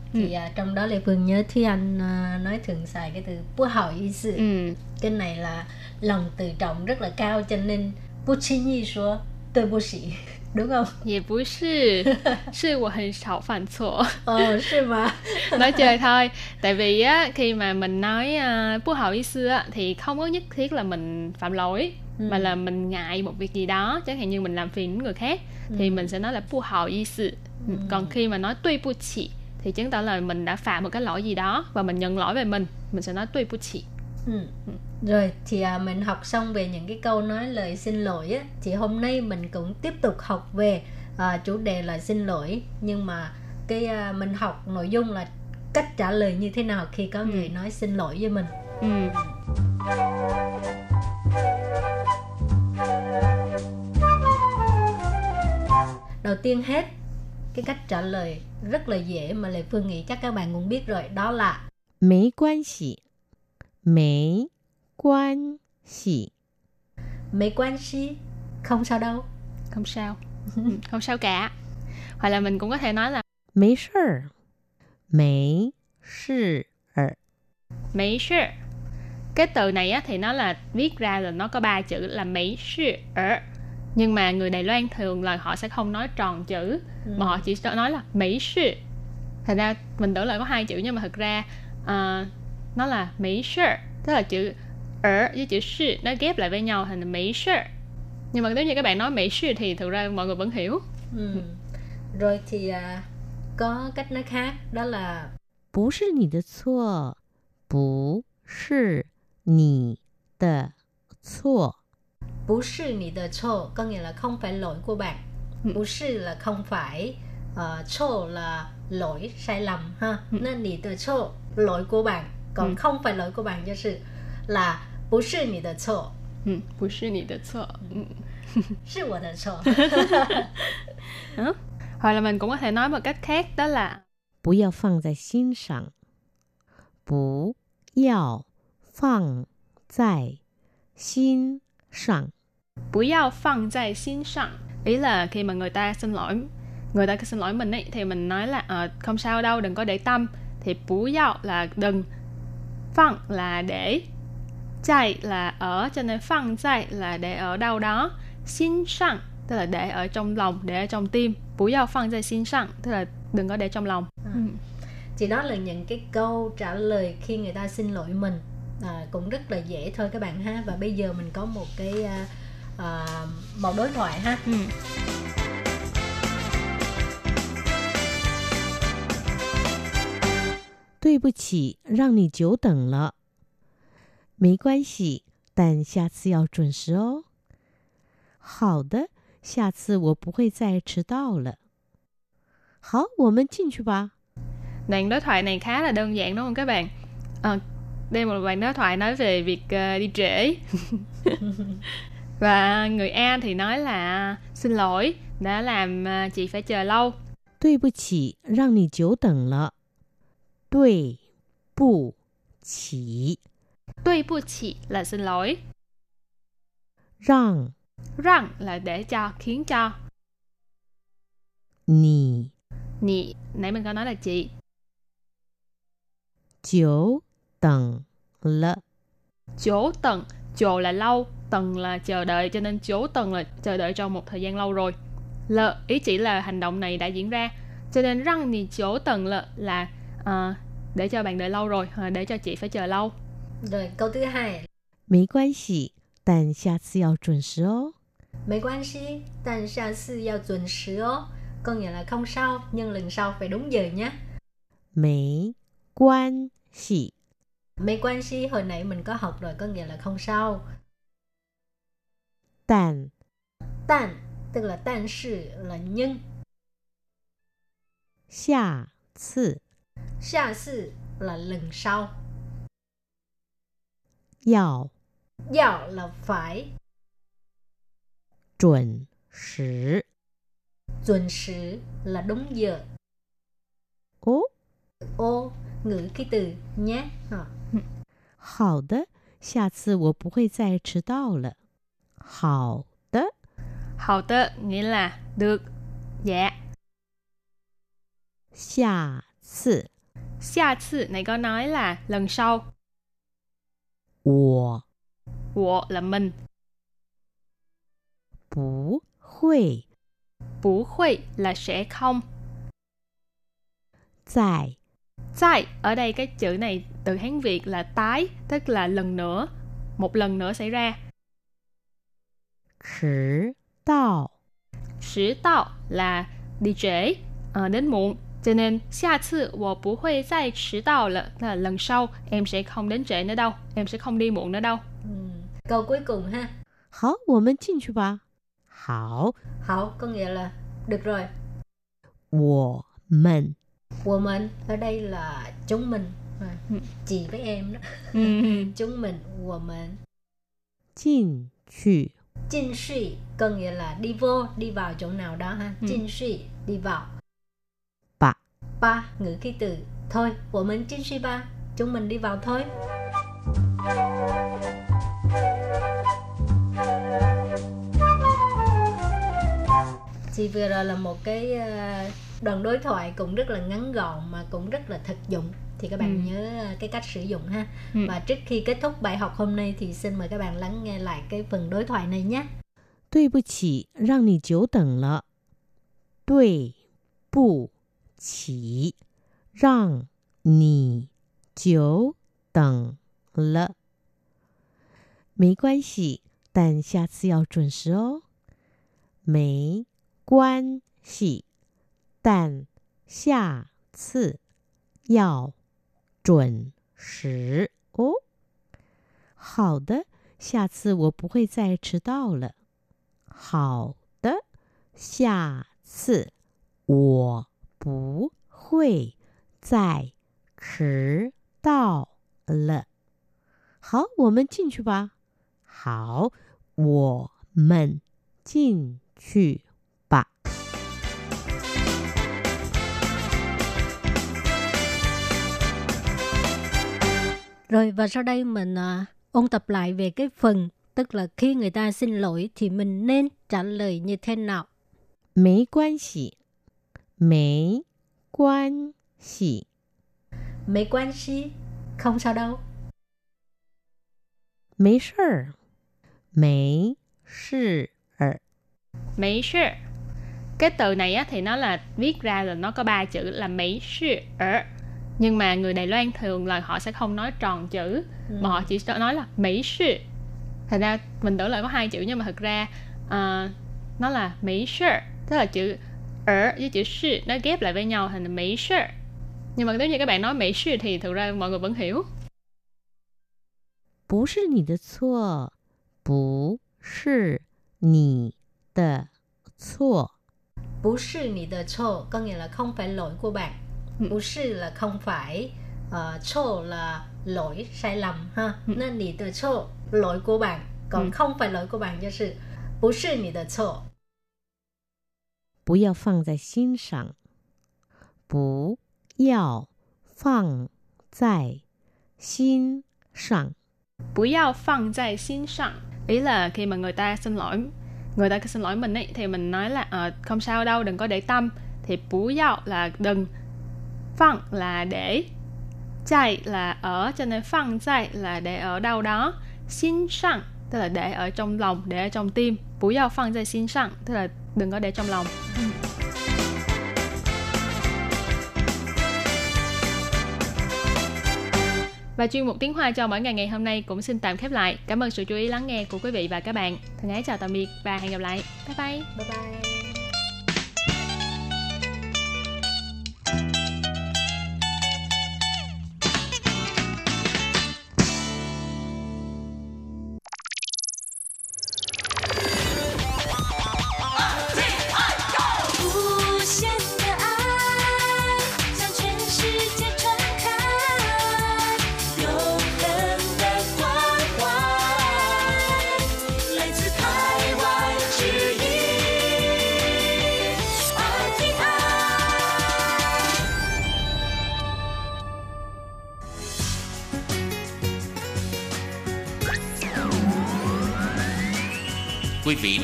thì ừ. uh, trong đó Lê Phương nhớ Thúy Anh uh, nói thường xài cái từ bố hỏi ý sự ừ. cái này là lòng tự trọng rất là cao cho nên bố chính nhi số tôi bố sĩ đúng không? 也不是，是我很少犯错。 Ờ,是mà. nói chơi thôi. Tại vì á khi mà mình nói uh, bố hậu ý xưa á thì không có nhất thiết là mình phạm lỗi ừ. mà là mình ngại một việc gì đó, chẳng hạn như mình làm phiền người khác ừ. thì mình sẽ nói là bố hậu ý sự. Ừ. Còn khi mà nói tuy bu chỉ thì chứng tỏ là mình đã phạm một cái lỗi gì đó và mình nhận lỗi về mình, mình sẽ nói tuy bu chỉ. Ừ. Rồi thì à, mình học xong về những cái câu nói lời xin lỗi á thì hôm nay mình cũng tiếp tục học về à, chủ đề là xin lỗi nhưng mà cái à, mình học nội dung là cách trả lời như thế nào khi có ừ. người nói xin lỗi với mình. Ừ. Đầu tiên hết cái cách trả lời rất là dễ mà Lệ Phương nghĩ chắc các bạn cũng biết rồi đó là mấy quan xỉ mấy quan xỉ mấy quan xỉ không sao đâu. Không sao. Không sao cả. Hoặc là mình cũng có thể nói là mấy sự mấy sự mấy sự cái từ này á, thì nó là viết ra là nó có ba chữ là mấy sự nhưng mà người Đài Loan thường là họ sẽ không nói tròn chữ ừ. mà họ chỉ nói là mấy sự thành ra mình tưởng là có hai chữ nhưng mà thực ra uh, nó là mấy sự tức là chữ ở với chữ sư nó ghép lại với nhau thành mấy sự nhưng mà nếu như các bạn nói mấy sự thì thực ra mọi người vẫn hiểu ừ. rồi thì à, có cách nói khác đó là 不是你的错不是你的错 不是你的错 có nghĩa là không phải lỗi của bạn Ừ. 不是 là không phải uh, 错 là lỗi sai lầm ha Ừ. nên 你的错 lỗi của bạn còn Ừ. không phải lỗi của bạn 就是 là 不是你的错 ừ, 不是你的错ừ. 是我的错 Đó. hoặc là mình cũng có thể nói một cách khác đó là 不要放在心上不要放在心 上不要放在心上ý là khi mà người ta xin lỗi người ta xin lỗi mình ấy thì mình nói là ờ, không sao đâu đừng có để tâm thì bú yao là đừng phăng là để chạy là ở cho nên phăng chạy là để ở đâu đó xin sang tức là để ở trong lòng để ở trong tim bú yao phăng在心上 tức là đừng có để trong lòng À. ừ. thì đó là những cái câu trả lời khi người ta xin lỗi mình à, cũng rất là dễ thôi các bạn ha và bây giờ mình có một cái à, à, một đối thoại ha Ừ. 对不起，让你久等了。没关系，但下次要准时哦。好的，下次我不会再迟到了。好，我们进去吧。 đoạn đối thoại này khá là đơn giản đúng không các bạn Ờ, đây là một đoạn đối thoại nói về việc ờ, đi trễ và người A thì nói là xin lỗi đã làm ờ, chị phải chờ lâu 对不起，让你久等了。对不起， tuy bu chỉ là xin lỗi 让 rằng là để cho khiến cho 你 nhị nãy mình có nói là chị 久 等了。 chỗ tầng chỗ là lâu tầng là chờ đợi cho nên chỗ tầng là chờ đợi trong một thời gian lâu rồi l ý chỉ là hành động này đã diễn ra cho nên răng thì chỗ tầng l là ờ, để cho bạn đợi lâu rồi ờ, để cho chị phải chờ lâu rồi câu thứ hai 没关系，但下次要准时哦。 mấy quan xí但下次要准时哦 có nghĩa là không sao nhưng lần sau phải đúng giờ nhé 没关系， mấy quan xí hồi nãy mình có học rồi có nghĩa là không sao 但 但 tức là 但是 là nhưng 下次 下次 là lần sau 要 Dạo là phải, 准时 chuẩn sử là đúng giờ. 哦。 Ô, ngữ cái từ nhé. Ờ. 好的，下次我不会再迟到了。好的， hậu tơ nghĩa là được. Dạ. 下次 Xa次này có nói là lần sau. 我 Wo là mình. 不会 Bủ khuy là sẽ không. 再 Tại ở đây cái chữ này từ Hán Việt là tái, tức là lần nữa, một lần nữa xảy ra. 迟到。 Sử tạo là đi trễ, ờ, đến muộn. Cho nên, xa次我不会再迟到了 là lần sau em sẽ không đến trễ nữa đâu, em sẽ không đi muộn nữa đâu. Ừ. Câu cuối cùng ha. 好，我们进去吧。好， Hảo có nghĩa là được rồi. 我们 mình ở đây là chúng mình. À, Ừ. Chị với em đó. Ừ. Chúng mình, mình. 进去 Chinh suy có nghĩa là đi vô, đi vào chỗ nào đó ha. Ừ. Chinh suy, đi vào. Ba. Ba, ngữ khí từ. Thôi, của mình chinh suy ba. Chúng mình đi vào thôi. Thì vừa rồi là một cái ờ, đoạn đối thoại cũng rất là ngắn gọn mà cũng rất là thực dụng thì các bạn Ừ. nhớ ờ, cái cách sử dụng ha Ừ. và trước khi kết thúc bài học hôm nay thì xin mời các bạn lắng nghe lại cái phần đối thoại này nhé 对不起，让你久等了。对不起，让你久等了。没关系，但下次要准时哦。没关系， 但下次要准时哦。好的，下次我不会再迟到了。好的，下次我不会再迟到了。好，我们进去吧。好，我们进去吧。Rồi và sau đây mình à, ôn tập lại về cái phần tức là khi người ta xin lỗi thì mình nên trả lời như thế nào? Mấy quan xỉ. Mấy quan xỉ. Mấy quan xỉ? Không sao đâu. Mấy sự Mấy sự Mấy sự Cái từ này á, thì nó là viết ra rồi nó có ba chữ là mấy sự Nhưng mà người Đài Loan thường là họ sẽ không nói tròn chữ mà họ chỉ nói là Mỹ sư. Thành ra mình tưởng là có hai chữ nhưng mà thực ra ờ, nó là Mỹ sư. Tức là chữ ở với chữ sư nó ghép lại với nhau thành là Mỹ sư. Nhưng mà nếu như các bạn nói Mỹ sư thì thực ra mọi người vẫn hiểu. 不是你的错，不是你的错， Bú sư nì tờ chô có nghĩa là không phải lỗi của bạn. Ừ. Bú sư là không phải, uh, chô là lỗi sai lầm ha. Ừ. Nên nì tờ chô lỗi của bạn, còn Ừ. không phải lỗi của bạn cho sự bú sư nì tờ chô. 不要放在心上，不要放在心上。 Bú yao phăng在xin sẵn Ý là khi mà người ta xin lỗi Người ta xin lỗi mình ấy Thì mình nói là ờ, không sao đâu đừng có để tâm Thì bú yao là đừng phận là để Chạy là ở, Cho nên phận chạy là để ở đâu đó Xin sẵn, Tức là để ở trong lòng, Để ở trong tim Bú chạy xin sẵn, Tức là đừng có để trong lòng Và chuyên mục tiếng Hoa cho mỗi ngày ngày hôm nay cũng xin tạm khép lại. Cảm ơn sự chú ý lắng nghe của quý vị và các bạn. Thân ái chào tạm biệt và hẹn gặp lại. Bye bye. Bye bye.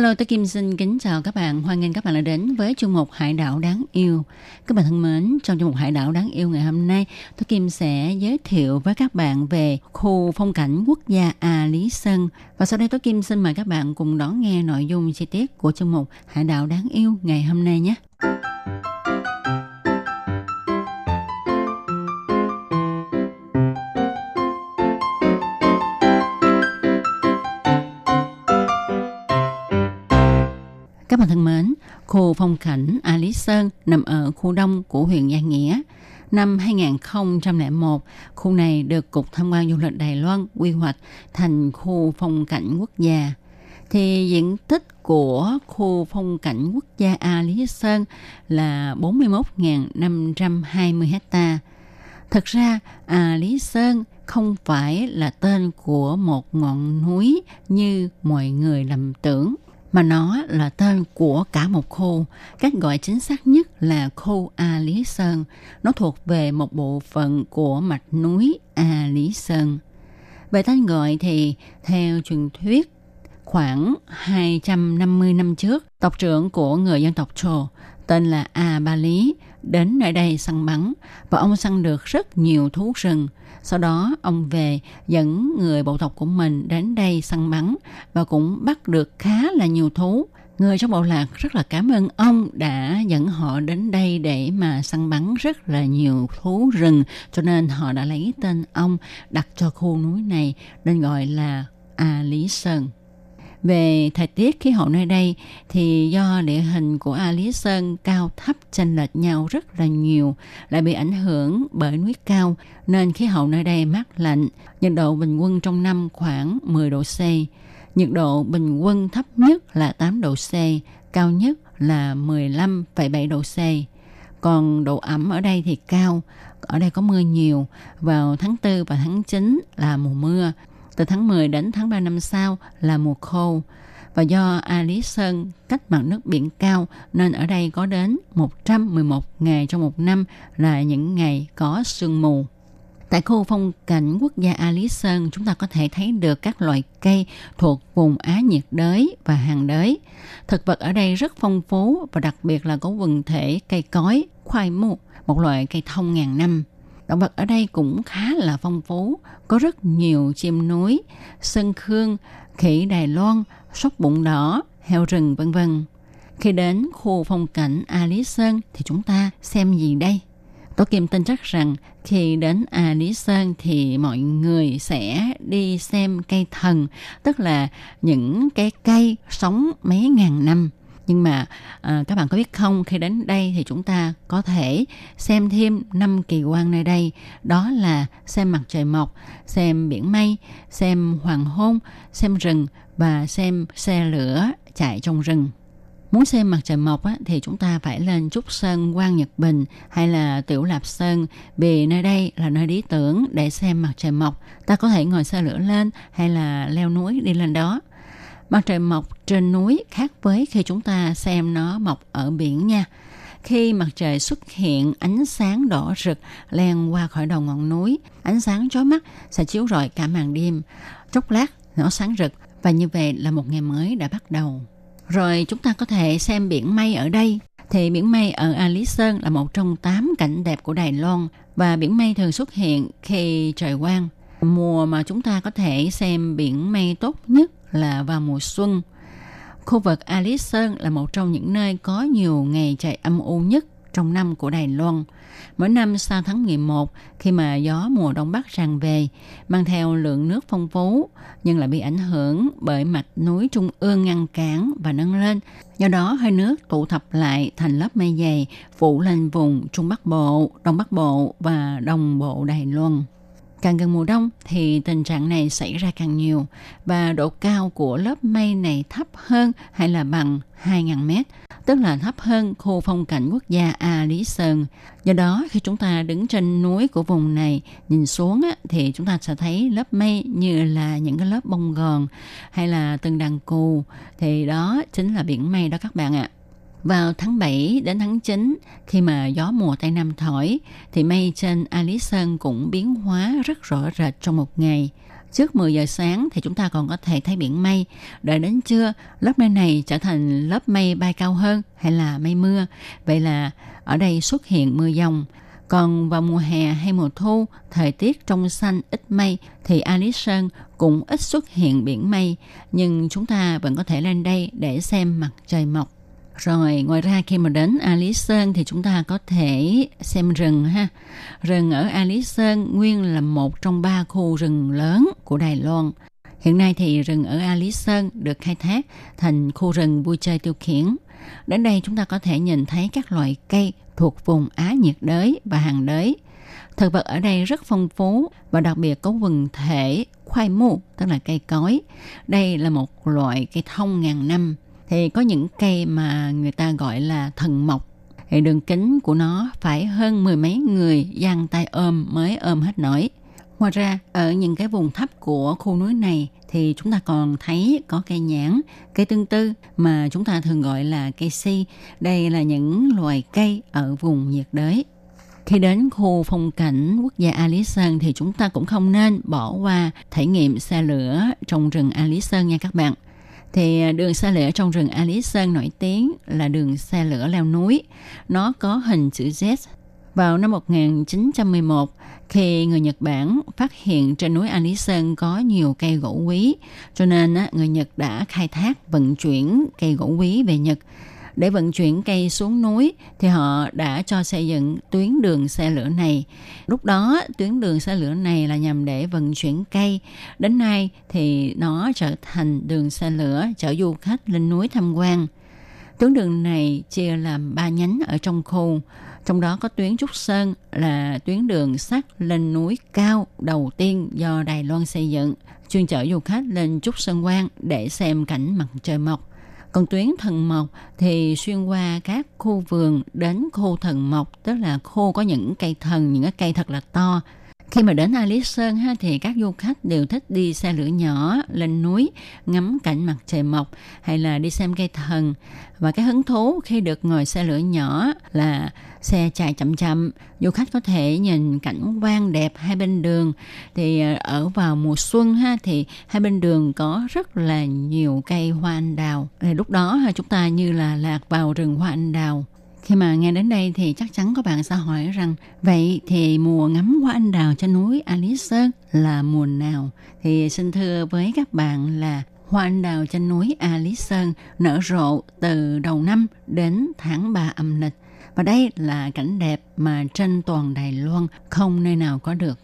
Hello, tôi Kim xin kính chào các bạn. Hoan nghênh các bạn đã đến với chương mục Hải đảo đáng yêu. Các bạn thân mến, trong chương mục Hải đảo đáng yêu ngày hôm nay, tôi Kim sẽ giới thiệu với các bạn về khu phong cảnh quốc gia A Lý Sơn. Và sau đây tôi Kim xin mời các bạn cùng đón nghe nội dung chi tiết của chương mục Hải đảo đáng yêu ngày hôm nay nhé. Các bạn thân mến, khu phong cảnh A Lý Sơn nằm ở khu đông của huyện Gia Nghĩa. Năm 2001, khu này được Cục Tham quan Du lịch Đài Loan quy hoạch thành khu phong cảnh quốc gia. Thì diện tích của khu phong cảnh quốc gia A Lý Sơn là 41.520 ha. Thực ra, A Lý Sơn không phải là tên của một ngọn núi như mọi người lầm tưởng mà nó là tên của cả một khu. Cách gọi chính xác nhất là khu A Lý Sơn. Nó thuộc về một bộ phận của mạch núi A Lý Sơn. Về tên gọi thì theo truyền thuyết khoảng 250 năm trước, tộc trưởng của người dân tộc Trồ tên là A Ba Lý đến nơi đây săn bắn và ông săn được rất nhiều thú rừng. Sau đó, ông về dẫn người bộ tộc của mình đến đây săn bắn và cũng bắt được khá là nhiều thú. Người trong bộ lạc rất là cảm ơn ông đã dẫn họ đến đây để mà săn bắn rất là nhiều thú rừng, cho nên họ đã lấy tên ông đặt cho khu núi này, nên gọi là A Lý Sơn. Về thời tiết khí hậu nơi đây thì do địa hình của A Lý Sơn cao thấp chênh lệch nhau rất là nhiều, lại bị ảnh hưởng bởi núi cao nên khí hậu nơi đây mát lạnh, nhiệt độ bình quân trong năm khoảng 10 độ C. Nhiệt độ bình quân thấp nhất là 8 độ C, cao nhất là 15,7 độ C. Còn độ ẩm ở đây thì cao, ở đây có mưa nhiều, vào tháng 4 và tháng 9 là mùa mưa, từ tháng 10 đến tháng 3 năm sau là mùa khô. Và do A Lý Sơn cách mặt nước biển cao nên ở đây có đến 111 ngày trong một năm là những ngày có sương mù. Tại khu phong cảnh quốc gia A Lý Sơn, chúng ta có thể thấy được các loại cây thuộc vùng Á nhiệt đới và hàng đới. Thực vật ở đây rất phong phú và đặc biệt là có quần thể cây cói, khoai mu, một loại cây thông ngàn năm. Động vật ở đây cũng khá là phong phú, có rất nhiều chim núi, sơn khương, khỉ Đài Loan, sóc bụng đỏ, heo rừng vân vân. Khi đến khu phong cảnh A Lý Sơn thì chúng ta xem gì đây? Tổ Kim tin chắc rằng khi đến A Lý Sơn thì mọi người sẽ đi xem cây thần, tức là những cái cây sống mấy ngàn năm nhưng mà à, các bạn có biết không khi đến đây thì chúng ta có thể xem thêm năm kỳ quan nơi đây đó là xem mặt trời mọc xem biển mây xem hoàng hôn xem rừng và xem xe lửa chạy trong rừng Muốn xem mặt trời mọc á, thì chúng ta phải lên Trúc Sơn Quang Nhật Bình hay là Tiểu Lạp Sơn vì nơi đây là nơi lý tưởng để xem mặt trời mọc. Ta có thể ngồi xe lửa lên hay là leo núi đi lên đó. Mặt trời mọc trên núi khác với khi chúng ta xem nó mọc ở biển nha. Khi mặt trời xuất hiện, ánh sáng đỏ rực len qua khỏi đầu ngọn núi. Ánh sáng chói mắt sẽ chiếu rọi cả màn đêm. Chốc lát nó sáng rực và như vậy là một ngày mới đã bắt đầu. Rồi chúng ta có thể xem biển mây ở đây. Thì biển mây ở A Lý Sơn là một trong tám cảnh đẹp của Đài Loan và biển mây thường xuất hiện khi trời quang. Mùa mà chúng ta có thể xem biển mây tốt nhất là vào mùa xuân. Khu vực Alice Sơn là một trong những nơi có nhiều ngày trời âm u nhất trong năm của Đài Loan. Mỗi năm sau tháng 11, khi mà gió mùa đông bắc tràn về, mang theo lượng nước phong phú, nhưng lại bị ảnh hưởng bởi mạch núi trung ương ngăn cản và nâng lên. Do đó, hơi nước tụ tập lại thành lớp mây dày, phủ lên vùng Trung Bắc Bộ, Đông Bắc Bộ và Đông Bộ Đài Loan. Càng gần mùa đông thì tình trạng này xảy ra càng nhiều và độ cao của lớp mây này thấp hơn hay là bằng 2.000 mét, tức là thấp hơn khu phong cảnh quốc gia A Lý Sơn. Do đó khi chúng ta đứng trên núi của vùng này nhìn xuống á, thì chúng ta sẽ thấy lớp mây như là những cái lớp bông gòn hay là từng đàn cù thì đó chính là biển mây đó các bạn ạ. Vào tháng 7 đến tháng 9, khi mà gió mùa Tây Nam thổi, thì mây trên A Sơn cũng biến hóa rất rõ rệt trong một ngày. Trước 10 giờ sáng thì chúng ta còn có thể thấy biển mây. Đợi đến trưa, lớp mây này trở thành lớp mây bay cao hơn hay là mây mưa. Vậy là ở đây xuất hiện mưa dòng. Còn vào mùa hè hay mùa thu, thời tiết trong xanh ít mây thì A Sơn cũng ít xuất hiện biển mây. Nhưng chúng ta vẫn có thể lên đây để xem mặt trời mọc. Rồi ngoài ra khi mà đến A Lý Sơn thì chúng ta có thể xem rừng ha. Rừng ở A Lý Sơn nguyên là một trong ba khu rừng lớn của Đài Loan. Hiện nay thì rừng ở A Lý Sơn được khai thác thành khu rừng vui chơi tiêu khiển. Đến đây chúng ta có thể nhìn thấy các loại cây thuộc vùng Á nhiệt đới và hàng đới. Thực vật ở đây rất phong phú và đặc biệt có quần thể khoai mu, tức là cây cối. Đây là một loại cây thông ngàn năm thì có những cây mà người ta gọi là thần mộc thì đường kính của nó phải hơn mười mấy người giang tay ôm mới ôm hết nổi. Ngoài ra, ở những cái vùng thấp của khu núi này thì chúng ta còn thấy có cây nhãn, cây tương tư mà chúng ta thường gọi là cây si. Đây là những loài cây ở vùng nhiệt đới. Khi đến khu phong cảnh quốc gia A Lý Sơn thì chúng ta cũng không nên bỏ qua trải nghiệm xe lửa trong rừng A Lý Sơn nha các bạn thì à, đường xe lửa trong rừng Alice Sơn nổi tiếng là đường xe lửa leo núi. Nó có hình chữ Z. Vào năm 1911, khi người Nhật Bản phát hiện trên núi Alice Sơn có nhiều cây gỗ quý, cho nên người Nhật đã khai thác vận chuyển cây gỗ quý về Nhật để vận chuyển cây xuống núi thì họ đã cho xây dựng tuyến đường xe lửa này. Lúc đó tuyến đường xe lửa này là nhằm để vận chuyển cây. Đến nay thì nó trở thành đường xe lửa chở du khách lên núi tham quan. Tuyến đường này chia làm ba nhánh ở trong khu. Trong đó có tuyến Trúc Sơn là tuyến đường sắt lên núi cao đầu tiên do Đài Loan xây dựng, chuyên chở du khách lên Trúc Sơn Quan để xem cảnh mặt trời mọc. Còn tuyến thần mộc thì xuyên qua các khu vườn đến khu thần mộc, tức là khu có những cây thần, những cái cây thật là to. Khi mà đến A Lý Sơn ha, thì các du khách đều thích đi xe lửa nhỏ lên núi ngắm cảnh mặt trời mọc hay là đi xem cây thần. Và cái hứng thú khi được ngồi xe lửa nhỏ là xe chạy chậm chậm. Du khách có thể nhìn cảnh quan đẹp hai bên đường. Thì ờ, ở vào mùa xuân ha thì hai bên đường có rất là nhiều cây hoa anh đào. Thì lúc đó ha chúng ta như là lạc vào rừng hoa anh đào khi mà nghe đến đây thì chắc chắn các bạn sẽ hỏi rằng, vậy thì mùa ngắm hoa anh đào trên núi A Sơn là mùa nào? Thì xin thưa với các bạn là hoa anh đào trên núi A Lý Sơn nở rộ từ đầu năm đến tháng 3 âm lịch. Và đây là cảnh đẹp mà trên toàn Đài Loan không nơi nào có được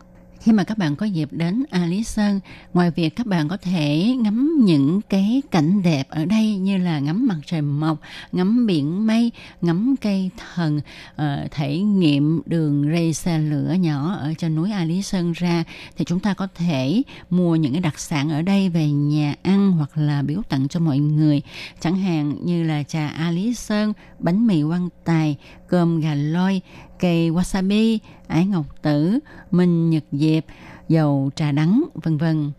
khi mà các bạn có dịp đến A Lý Sơn, ngoài việc các bạn có thể ngắm những cái cảnh đẹp ở đây như là ngắm mặt trời mọc, ngắm biển mây, ngắm cây thần, uh, thể nghiệm đường ray xe lửa nhỏ ở trên núi A Lý Sơn ra, thì chúng ta có thể mua những cái đặc sản ở đây về nhà ăn hoặc là biếu tặng cho mọi người, chẳng hạn như là trà A Lý Sơn, bánh mì quan tài, cơm gà lôi, cây wasabi, ái ngọc tử, minh nhật diệp, dầu trà đắng, vân vân.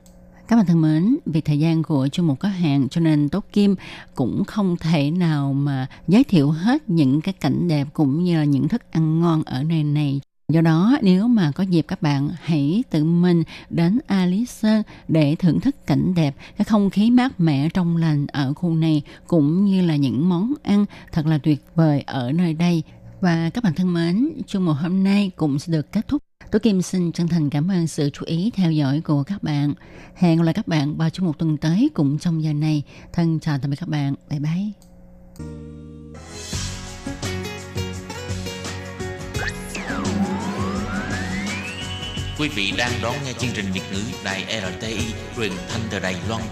Các bạn thân mến, vì thời gian của chương mục có hạn cho nên Tốt Kim cũng không thể nào mà giới thiệu hết những cái cảnh đẹp cũng như là những thức ăn ngon ở nơi này. Do đó, nếu mà có dịp các bạn hãy tự mình đến A Lý Sơn để thưởng thức cảnh đẹp, cái không khí mát mẻ trong lành ở khu này cũng như là những món ăn thật là tuyệt vời ở nơi đây. Và các bạn thân mến, chương mục hôm nay cũng sẽ được kết thúc. Tôi Kim xin chân thành cảm ơn sự chú ý theo dõi của các bạn. Hẹn gặp lại các bạn vào chương mục tuần tới cũng trong giờ này. Thân chào tạm biệt các bạn. Bye bye. Quý vị đang đón nghe chương trình Việt ngữ Đài RTI truyền thanh từ Đài Loan.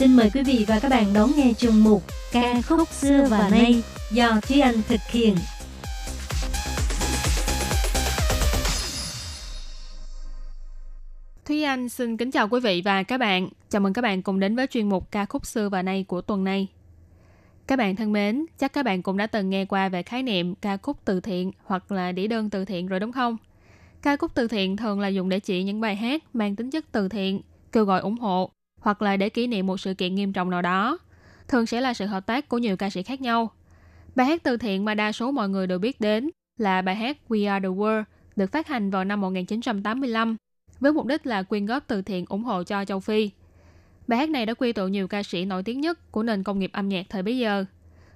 Xin mời quý vị và các bạn đón nghe chương mục ca khúc xưa và nay do Thúy Anh thực hiện. Thúy Anh xin kính chào quý vị và các bạn. Chào mừng các bạn cùng đến với chuyên mục ca khúc xưa và nay của tuần này. Các bạn thân mến, chắc các bạn cũng đã từng nghe qua về khái niệm ca khúc từ thiện hoặc là đĩa đơn từ thiện rồi đúng không? Ca khúc từ thiện thường là dùng để chỉ những bài hát mang tính chất từ thiện, kêu gọi ủng hộ hoặc là để kỷ niệm một sự kiện nghiêm trọng nào đó. Thường sẽ là sự hợp tác của nhiều ca sĩ khác nhau. Bài hát từ thiện mà đa số mọi người đều biết đến là bài hát We Are The World được phát hành vào năm 1985 với mục đích là quyên góp từ thiện ủng hộ cho châu Phi. Bài hát này đã quy tụ nhiều ca sĩ nổi tiếng nhất của nền công nghiệp âm nhạc thời bấy giờ.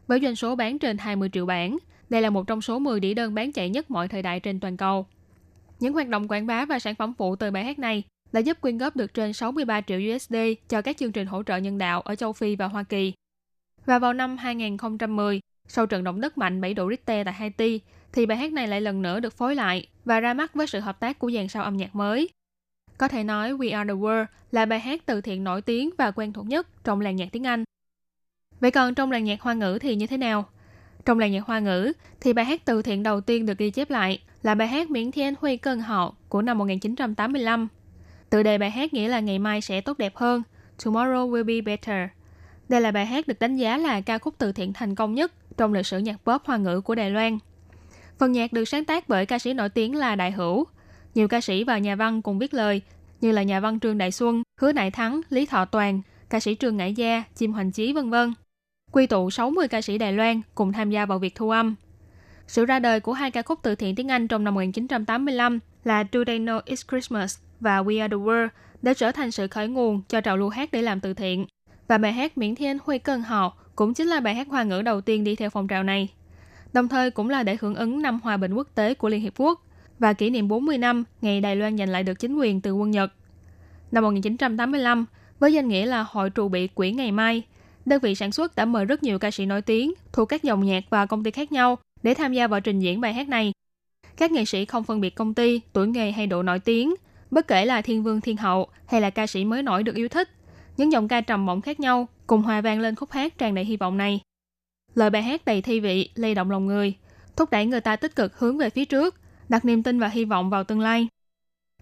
Với doanh số bán trên 20 triệu bản, đây là một trong số 10 đĩa đơn bán chạy nhất mọi thời đại trên toàn cầu. Những hoạt động quảng bá và sản phẩm phụ từ bài hát này đã giúp quyên góp được trên 63 triệu USD cho các chương trình hỗ trợ nhân đạo ở châu Phi và Hoa Kỳ. Và vào năm 2010, sau trận động đất mạnh 7 độ Richter tại Haiti, thì bài hát này lại lần nữa được phối lại và ra mắt với sự hợp tác của dàn sao âm nhạc mới. Có thể nói We Are The World là bài hát từ thiện nổi tiếng và quen thuộc nhất trong làng nhạc tiếng Anh. Vậy còn trong làng nhạc hoa ngữ thì như thế nào? Trong làng nhạc hoa ngữ thì bài hát từ thiện đầu tiên được ghi chép lại là bài hát Miễn Thiên Huy Cơn Họ của năm 1985. Tựa đề bài hát nghĩa là ngày mai sẽ tốt đẹp hơn, Tomorrow will be better. Đây là bài hát được đánh giá là ca khúc từ thiện thành công nhất trong lịch sử nhạc pop hoa ngữ của Đài Loan. Phần nhạc được sáng tác bởi ca sĩ nổi tiếng là Đại Hữu. Nhiều ca sĩ và nhà văn cùng viết lời như là nhà văn Trương Đại Xuân, Hứa Đại Thắng, Lý Thọ Toàn, ca sĩ Trương ngãi Gia, Chim Hoành Chí vân vân. Quy tụ 60 ca sĩ Đài Loan cùng tham gia vào việc thu âm. Sự ra đời của hai ca khúc từ thiện tiếng Anh trong năm 1985 là Do They Know It's Christmas và We Are The World đã trở thành sự khởi nguồn cho trào lưu hát để làm từ thiện. Và bài hát Miễn Thiên Huy Cơn Họ cũng chính là bài hát hoa ngữ đầu tiên đi theo phong trào này. Đồng thời cũng là để hưởng ứng năm hòa bình quốc tế của Liên Hiệp Quốc và kỷ niệm 40 năm ngày Đài Loan giành lại được chính quyền từ quân Nhật. Năm 1985, với danh nghĩa là Hội trụ bị Quỹ Ngày Mai, đơn vị sản xuất đã mời rất nhiều ca sĩ nổi tiếng thuộc các dòng nhạc và công ty khác nhau để tham gia vào trình diễn bài hát này. Các nghệ sĩ không phân biệt công ty, tuổi nghề hay độ nổi tiếng, bất kể là thiên vương thiên hậu hay là ca sĩ mới nổi được yêu thích. Những giọng ca trầm bổng khác nhau cùng hòa vang lên khúc hát tràn đầy hy vọng này. Lời bài hát đầy thi vị, lay động lòng người, thúc đẩy người ta tích cực hướng về phía trước, đặt niềm tin và hy vọng vào tương lai.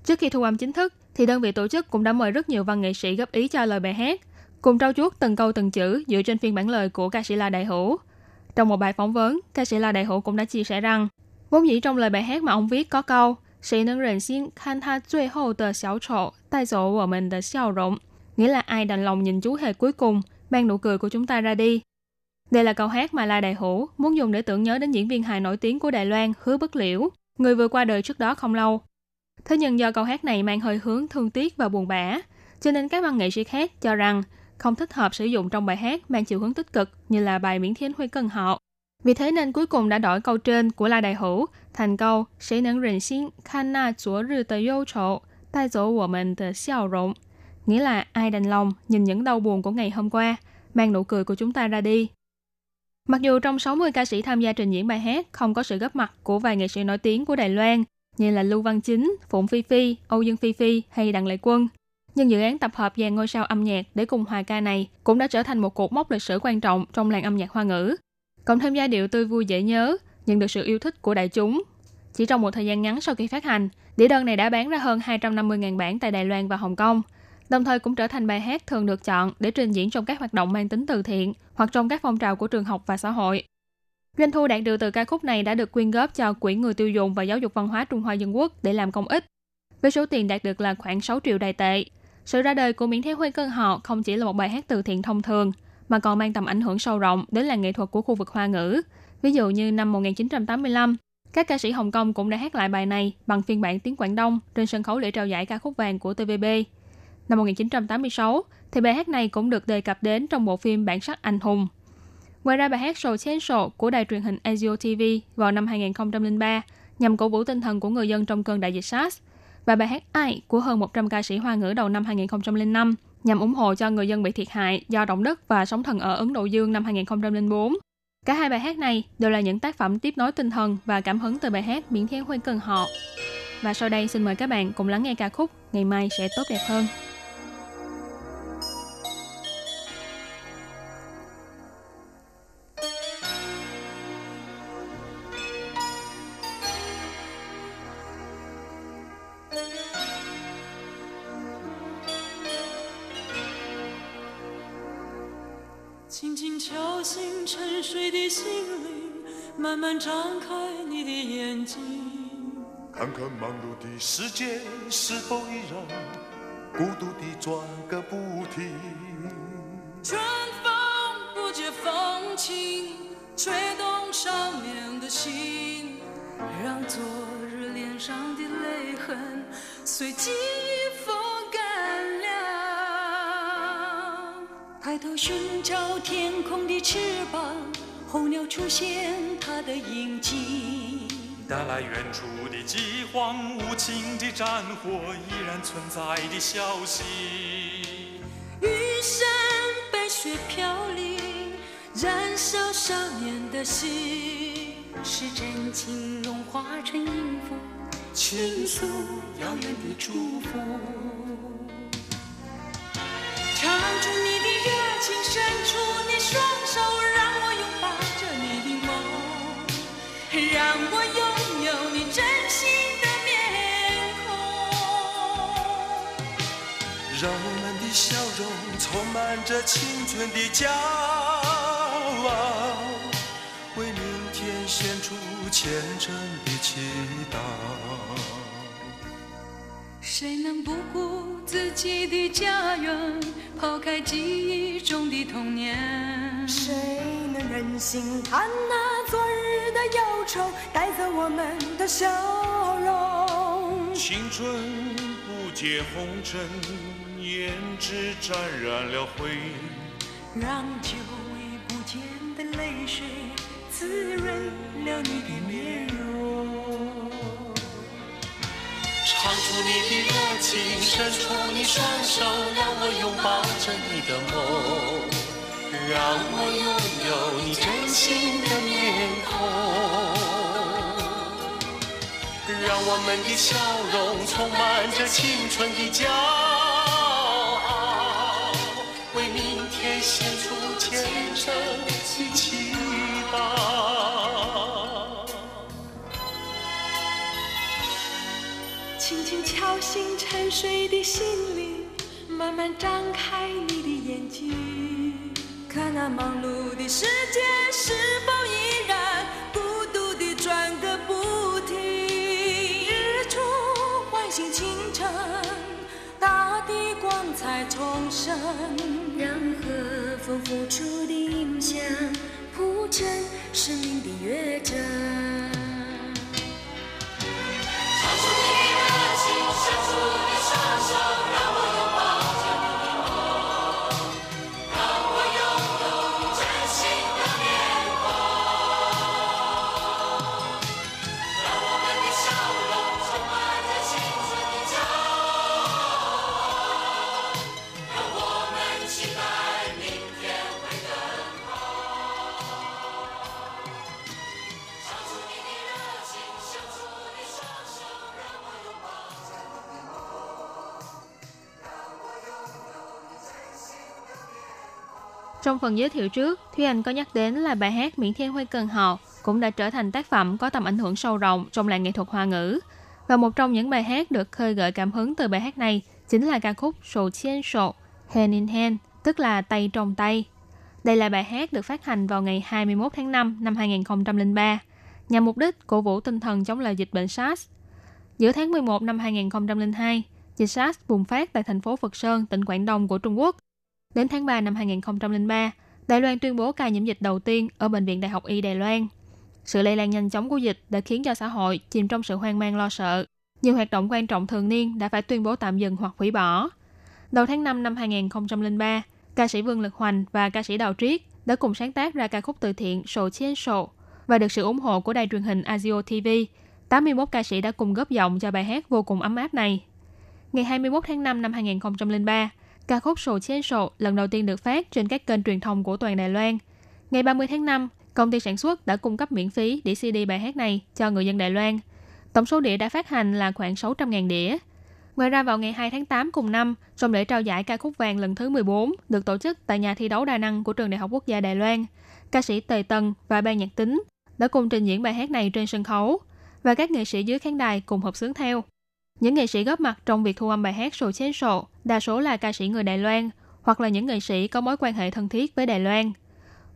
Trước khi thu âm chính thức, thì đơn vị tổ chức cũng đã mời rất nhiều văn nghệ sĩ góp ý cho lời bài hát, cùng trau chuốt từng câu từng chữ dựa trên phiên bản lời của ca sĩ La Đại Hữu. Trong một bài phỏng vấn, ca sĩ La Đại Hữu cũng đã chia sẻ rằng, vốn dĩ trong lời bài hát mà ông viết có câu 谁能忍心看他最后的小丑带走我们的笑容? Nghĩa là ai đành lòng nhìn chú hề cuối cùng, mang nụ cười của chúng ta ra đi. Đây là câu hát mà La Đại Hữu muốn dùng để tưởng nhớ đến diễn viên hài nổi tiếng của Đài Loan Hứa Bất Liễu, người vừa qua đời trước đó không lâu. Thế nhưng do câu hát này mang hơi hướng thương tiếc và buồn bã, cho nên các văn nghệ sĩ khác cho rằng không thích hợp sử dụng trong bài hát mang chiều hướng tích cực như là bài Miễn Thiên Huy Cân Họ. Vì thế nên cuối cùng đã đổi câu trên của La Đại Hữu thành câu 谁能忍心看那昨日的忧愁带走我们的笑容 nghĩa là ai đành lòng nhìn những đau buồn của ngày hôm qua, mang nụ cười của chúng ta ra đi. Mặc dù trong 60 ca sĩ tham gia trình diễn bài hát không có sự góp mặt của vài nghệ sĩ nổi tiếng của Đài Loan như là Lưu Văn Chính, Phụng Phi Phi, Âu Dương Phi Phi hay Đặng Lệ Quân, nhưng dự án tập hợp dàn ngôi sao âm nhạc để cùng hòa ca này cũng đã trở thành một cột mốc lịch sử quan trọng trong làng âm nhạc hoa ngữ. Cộng thêm giai điệu tươi vui dễ nhớ, nhận được sự yêu thích của đại chúng. Chỉ trong một thời gian ngắn sau khi phát hành, đĩa đơn này đã bán ra hơn 250.000 bản tại Đài Loan và Hồng Kông, đồng thời cũng trở thành bài hát thường được chọn để trình diễn trong các hoạt động mang tính từ thiện hoặc trong các phong trào của trường học và xã hội. Doanh thu đạt được từ ca khúc này đã được quyên góp cho Quỹ người tiêu dùng và giáo dục văn hóa Trung Hoa Dân Quốc để làm công ích. Với số tiền đạt được là khoảng 6 triệu đài tệ. Sự ra đời của Miễn Thế Huy Cơn Họ không chỉ là một bài hát từ thiện thông thường, mà còn mang tầm ảnh hưởng sâu rộng đến làng nghệ thuật của khu vực Hoa ngữ. Ví dụ như năm 1985, các ca sĩ Hồng Kông cũng đã hát lại bài này bằng phiên bản tiếng Quảng Đông trên sân khấu lễ trao giải ca khúc vàng của TVB. Năm 1986, thì bài hát này cũng được đề cập đến trong bộ phim Bản sắc anh hùng. Ngoài ra bài hát Show Chén Sổ của đài truyền hình Azio TV vào năm 2003 nhằm cổ vũ tinh thần của người dân trong cơn đại dịch SARS và bài hát Ai của hơn 100 ca sĩ hoa ngữ đầu năm 2005 nhằm ủng hộ cho người dân bị thiệt hại do động đất và sóng thần ở Ấn Độ Dương năm 2004. Cả hai bài hát này đều là những tác phẩm tiếp nối tinh thần và cảm hứng từ bài hát Miễn Thiên Hoan Cần Họ. Và sau đây xin mời các bạn cùng lắng nghe ca khúc Ngày mai sẽ tốt đẹp hơn. 慢慢张开你的眼睛，看看忙碌的世界是否依然孤独地转个不停。春风不解风情，吹动少年的心，让昨日脸上的泪痕随记忆风干了。抬头寻找天空的翅膀，候鸟出现它的影迹。带来远处的饥荒，无情的战火依然存在的消息。玉山白雪飘零，燃烧少年的心，是真情融化成音符，倾诉遥远的祝福。唱出你的热情，伸出你双手，让笑容充满着青春的骄傲，为明天献出虔诚的祈祷。谁能不顾自己的家园，抛开记忆中的童年？谁能忍心看那昨日的忧愁带走我们的笑容？青春不解红尘，胭脂沾染了灰。让久违不见的泪水滋润了你的面容。唱出你的热情，伸出你双手，让我拥抱着你的梦，让我拥有你真心的面孔，让我们的笑容充满着青春的骄傲，献出虔诚的祈祷。轻轻敲醒沉睡的心灵，慢慢张开你的眼睛，看那忙碌的世界是否依然孤独地转个不停。日出唤醒清晨，大地光彩重生，让风付出的影响谱成生命的乐章。Trong phần giới thiệu trước, Thúy Anh có nhắc đến là bài hát Miễn Thiên Huy Cần Họ cũng đã trở thành tác phẩm có tầm ảnh hưởng sâu rộng trong làng nghệ thuật hoa ngữ. Và một trong những bài hát được khơi gợi cảm hứng từ bài hát này chính là ca khúc Sổ Chiên Sổ, Hand in Hand, tức là tay trong tay. Đây là bài hát được phát hành vào ngày 21 tháng 5 năm 2003, nhằm mục đích cổ vũ tinh thần chống lại dịch bệnh SARS. Giữa tháng 11 năm 2002, dịch SARS bùng phát tại thành phố Phật Sơn, tỉnh Quảng Đông của Trung Quốc. Đến tháng 3 năm 2003, Đài Loan tuyên bố ca nhiễm dịch đầu tiên ở Bệnh viện Đại học Y Đài Loan. Sự lây lan nhanh chóng của dịch đã khiến cho xã hội chìm trong sự hoang mang lo sợ. Nhiều hoạt động quan trọng thường niên đã phải tuyên bố tạm dừng hoặc hủy bỏ. Đầu tháng 5 năm 2003, ca sĩ Vương Lực Hoành và ca sĩ Đào Triết đã cùng sáng tác ra ca khúc từ thiện Sổ Chiến Sổ và được sự ủng hộ của đài truyền hình Azio TV. 81 ca sĩ đã cùng góp giọng cho bài hát vô cùng ấm áp này. Ngày 21 tháng 5 năm 2003, ca khúc Sổ chén Sổ lần đầu tiên được phát trên các kênh truyền thông của toàn Đài Loan. Ngày 30 tháng 5, công ty sản xuất đã cung cấp miễn phí đĩa CD bài hát này cho người dân Đài Loan. Tổng số đĩa đã phát hành là khoảng 600.000 đĩa. Ngoài ra vào ngày 2 tháng 8 cùng năm, trong lễ trao giải ca khúc vàng lần thứ 14 được tổ chức tại nhà thi đấu đa năng của Trường Đại học Quốc gia Đài Loan, ca sĩ Tề Tần và ban nhạc tính đã cùng trình diễn bài hát này trên sân khấu và các nghệ sĩ dưới khán đài cùng hợp xướng theo. Những nghệ sĩ góp mặt trong việc thu âm bài hát Sổ Chén Sổ đa số là ca sĩ người Đài Loan hoặc là những nghệ sĩ có mối quan hệ thân thiết với Đài Loan.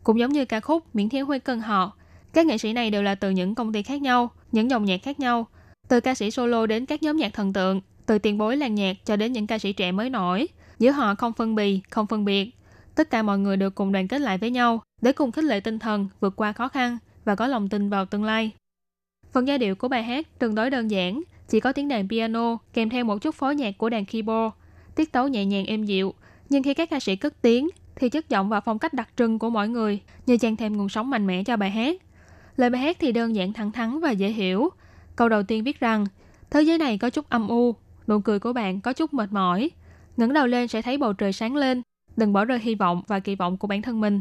Cũng giống như ca khúc Miễn Thiếu Huy Cân Họ, các nghệ sĩ này đều là từ những công ty khác nhau, những dòng nhạc khác nhau, từ ca sĩ solo đến các nhóm nhạc thần tượng, từ tiền bối làng nhạc cho đến những ca sĩ trẻ mới nổi. Giữa họ không phân bì, không phân biệt. Tất cả mọi người đều cùng đoàn kết lại với nhau để cùng khích lệ tinh thần, vượt qua khó khăn và có lòng tin vào tương lai. Phần giai điệu của bài hát tương đối đơn giản, chỉ có tiếng đàn piano kèm theo một chút phối nhạc của đàn keyboard, tiết tấu nhẹ nhàng êm dịu. Nhưng khi các ca sĩ cất tiếng, thì chất giọng và phong cách đặc trưng của mỗi người như trang thêm nguồn sống mạnh mẽ cho bài hát. Lời bài hát thì đơn giản thẳng thắn và dễ hiểu. Câu đầu tiên viết rằng, thế giới này có chút âm u, nụ cười của bạn có chút mệt mỏi. ngẩng đầu lên sẽ thấy bầu trời sáng lên, đừng bỏ rơi hy vọng và kỳ vọng của bản thân mình.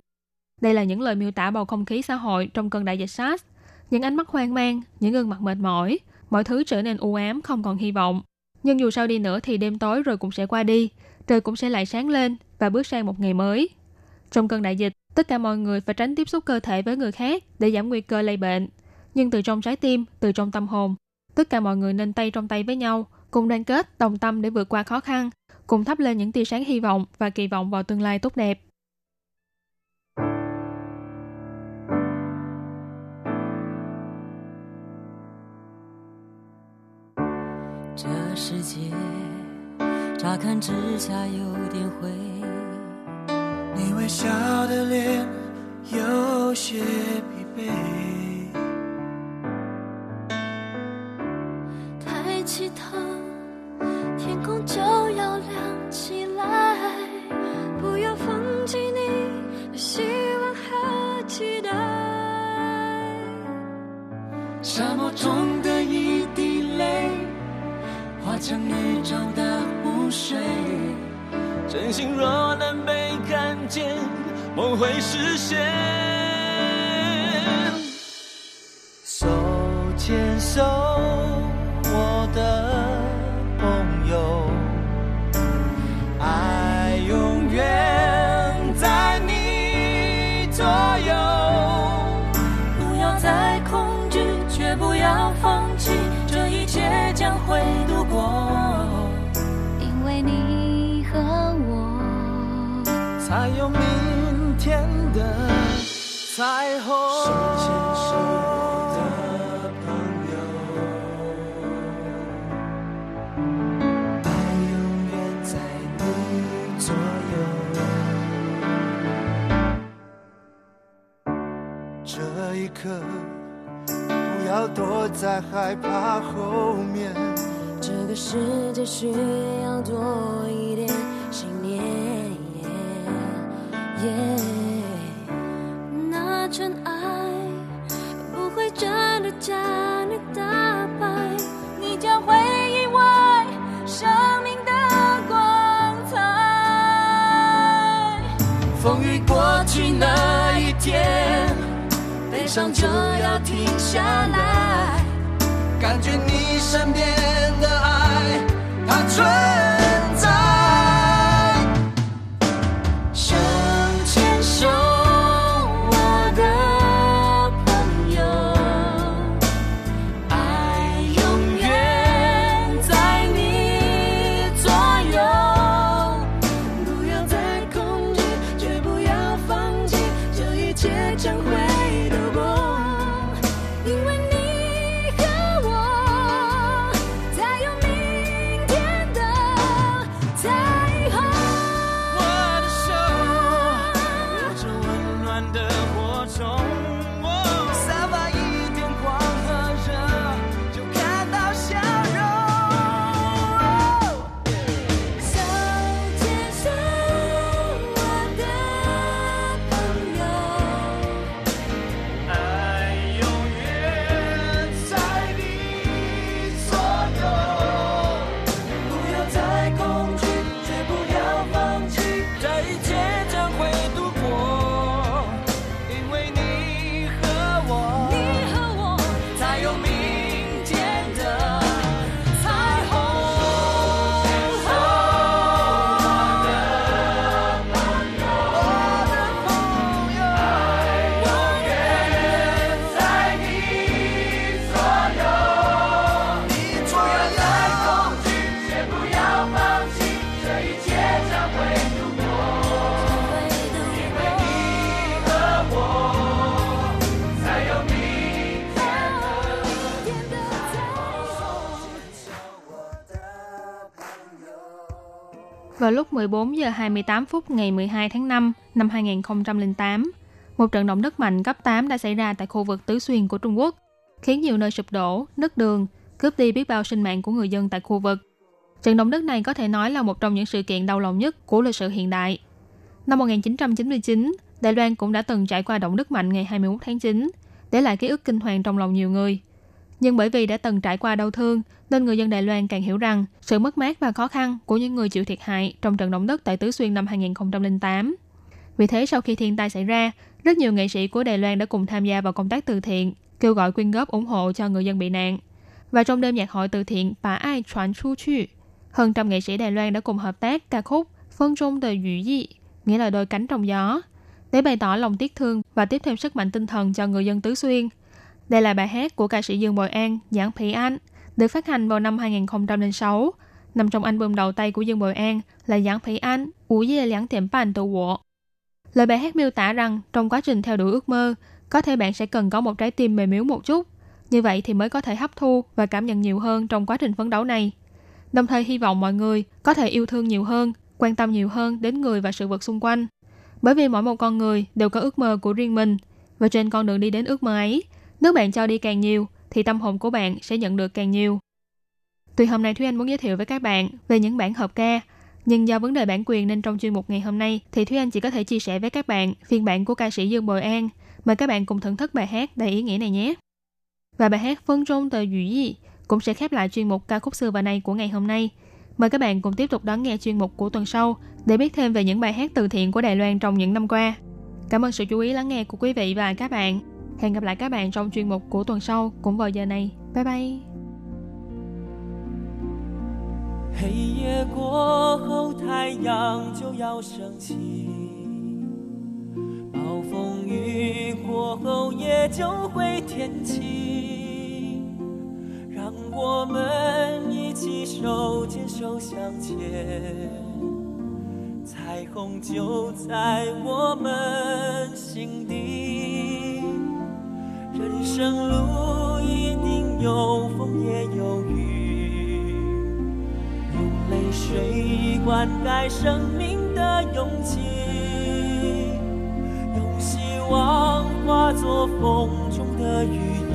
Đây là những lời miêu tả bầu không khí xã hội trong cơn đại dịch SARS. Những ánh mắt hoang mang, những gương mặt mệt mỏi, mọi thứ trở nên u ám, không còn hy vọng. Nhưng dù sao đi nữa thì đêm tối rồi cũng sẽ qua đi, trời cũng sẽ lại sáng lên và bước sang một ngày mới. Trong cơn đại dịch, tất cả mọi người phải tránh tiếp xúc cơ thể với người khác để giảm nguy cơ lây bệnh. Nhưng từ trong trái tim, từ trong tâm hồn, tất cả mọi người nên tay trong tay với nhau, cùng đoàn kết, đồng tâm để vượt qua khó khăn, cùng thắp lên những tia sáng hy vọng và kỳ vọng vào tương lai tốt đẹp. 世界乍看之下有点灰，你微笑的脸有些疲惫。抬起头，天空就要亮起来，不要放弃你的希望和期待。沙漠中的真心若能被看见，梦会实现。的彩虹。手牵手的朋友，爱永远在你左右。这一刻，不要躲在害怕后面。这个世界需要多一点信念。那真的将你打败，你将会意外生命的光彩。风雨过去那一天，悲伤就要停下来，感觉你身边的爱，它存 lúc 14 giờ 28 phút ngày 12 tháng 5 năm 2008. Một trận động đất mạnh cấp 8 đã xảy ra tại khu vực Tứ Xuyên của Trung Quốc, khiến nhiều nơi sụp đổ, nứt đường, cướp đi biết bao sinh mạng của người dân tại khu vực. Trận động đất này có thể nói là một trong những sự kiện đau lòng nhất của lịch sử hiện đại. Năm 1999, Đài Loan cũng đã từng trải qua động đất mạnh ngày 21 tháng 9, để lại ký ức kinh hoàng trong lòng nhiều người. Nhưng bởi vì đã từng trải qua đau thương, nên người dân Đài Loan càng hiểu rằng sự mất mát và khó khăn của những người chịu thiệt hại trong trận động đất tại Tứ Xuyên năm 2008. Vì thế sau khi thiên tai xảy ra, rất nhiều nghệ sĩ của Đài Loan đã cùng tham gia vào công tác từ thiện, kêu gọi quyên góp ủng hộ cho người dân bị nạn. Và trong đêm nhạc hội từ thiện Bà Ai Chuan Chu Chu, hơn trăm nghệ sĩ Đài Loan đã cùng hợp tác ca khúc Phân Trung Đời Dụ Dị, nghĩa là đôi cánh trong gió, để bày tỏ lòng tiếc thương và tiếp thêm sức mạnh tinh thần cho người dân Tứ Xuyên. Đây là bài hát của ca sĩ Dương Bội An, Giảng Thị An, được phát hành vào năm 2006, nằm trong album đầu tay của Dương Bội An là Giảng Thị An, Ủ Dê Lãng Tiệm Bàn Tự Wộ. Lời bài hát miêu tả rằng trong quá trình theo đuổi ước mơ, có thể bạn sẽ cần có một trái tim mềm yếu một chút. Như vậy thì mới có thể hấp thu và cảm nhận nhiều hơn trong quá trình phấn đấu này. Đồng thời hy vọng mọi người có thể yêu thương nhiều hơn, quan tâm nhiều hơn đến người và sự vật xung quanh. Bởi vì mỗi một con người đều có ước mơ của riêng mình. Và trên con đường đi đến ước mơ ấy, nếu bạn cho đi càng nhiều, thì tâm hồn của bạn sẽ nhận được càng nhiều. Tuy hôm nay Thúy Anh muốn giới thiệu với các bạn về những bản hợp ca, nhưng do vấn đề bản quyền nên trong chuyên mục ngày hôm nay thì Thúy Anh chỉ có thể chia sẻ với các bạn phiên bản của ca sĩ Dương Bồi An. Mời các bạn cùng thưởng thức bài hát đầy ý nghĩa này nhé. Và bài hát Phân Trung Tờ dũy cũng sẽ khép lại chuyên mục ca khúc xưa và nay của ngày hôm nay. Mời các bạn cùng tiếp tục đón nghe chuyên mục của tuần sau để biết thêm về những bài hát từ thiện của Đài Loan trong những năm qua. Cảm ơn sự chú ý lắng nghe của quý vị và các bạn. Hẹn gặp lại các bạn trong chuyên mục của tuần sau cũng vào giờ này. Bye bye! 黑夜过后，太阳就要升起；暴风雨过后，也就会天晴。让我们一起手牵手向前，彩虹就在我们心底。 人生路一定有风也有雨，用泪水灌溉生命的勇气，用希望化作风中的羽翼，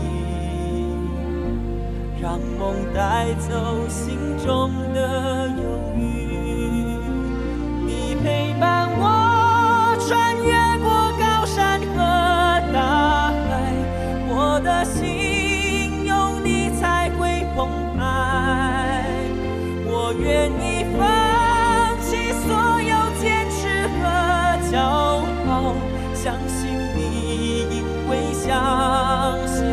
让梦带走心中的忧相信你，因为相信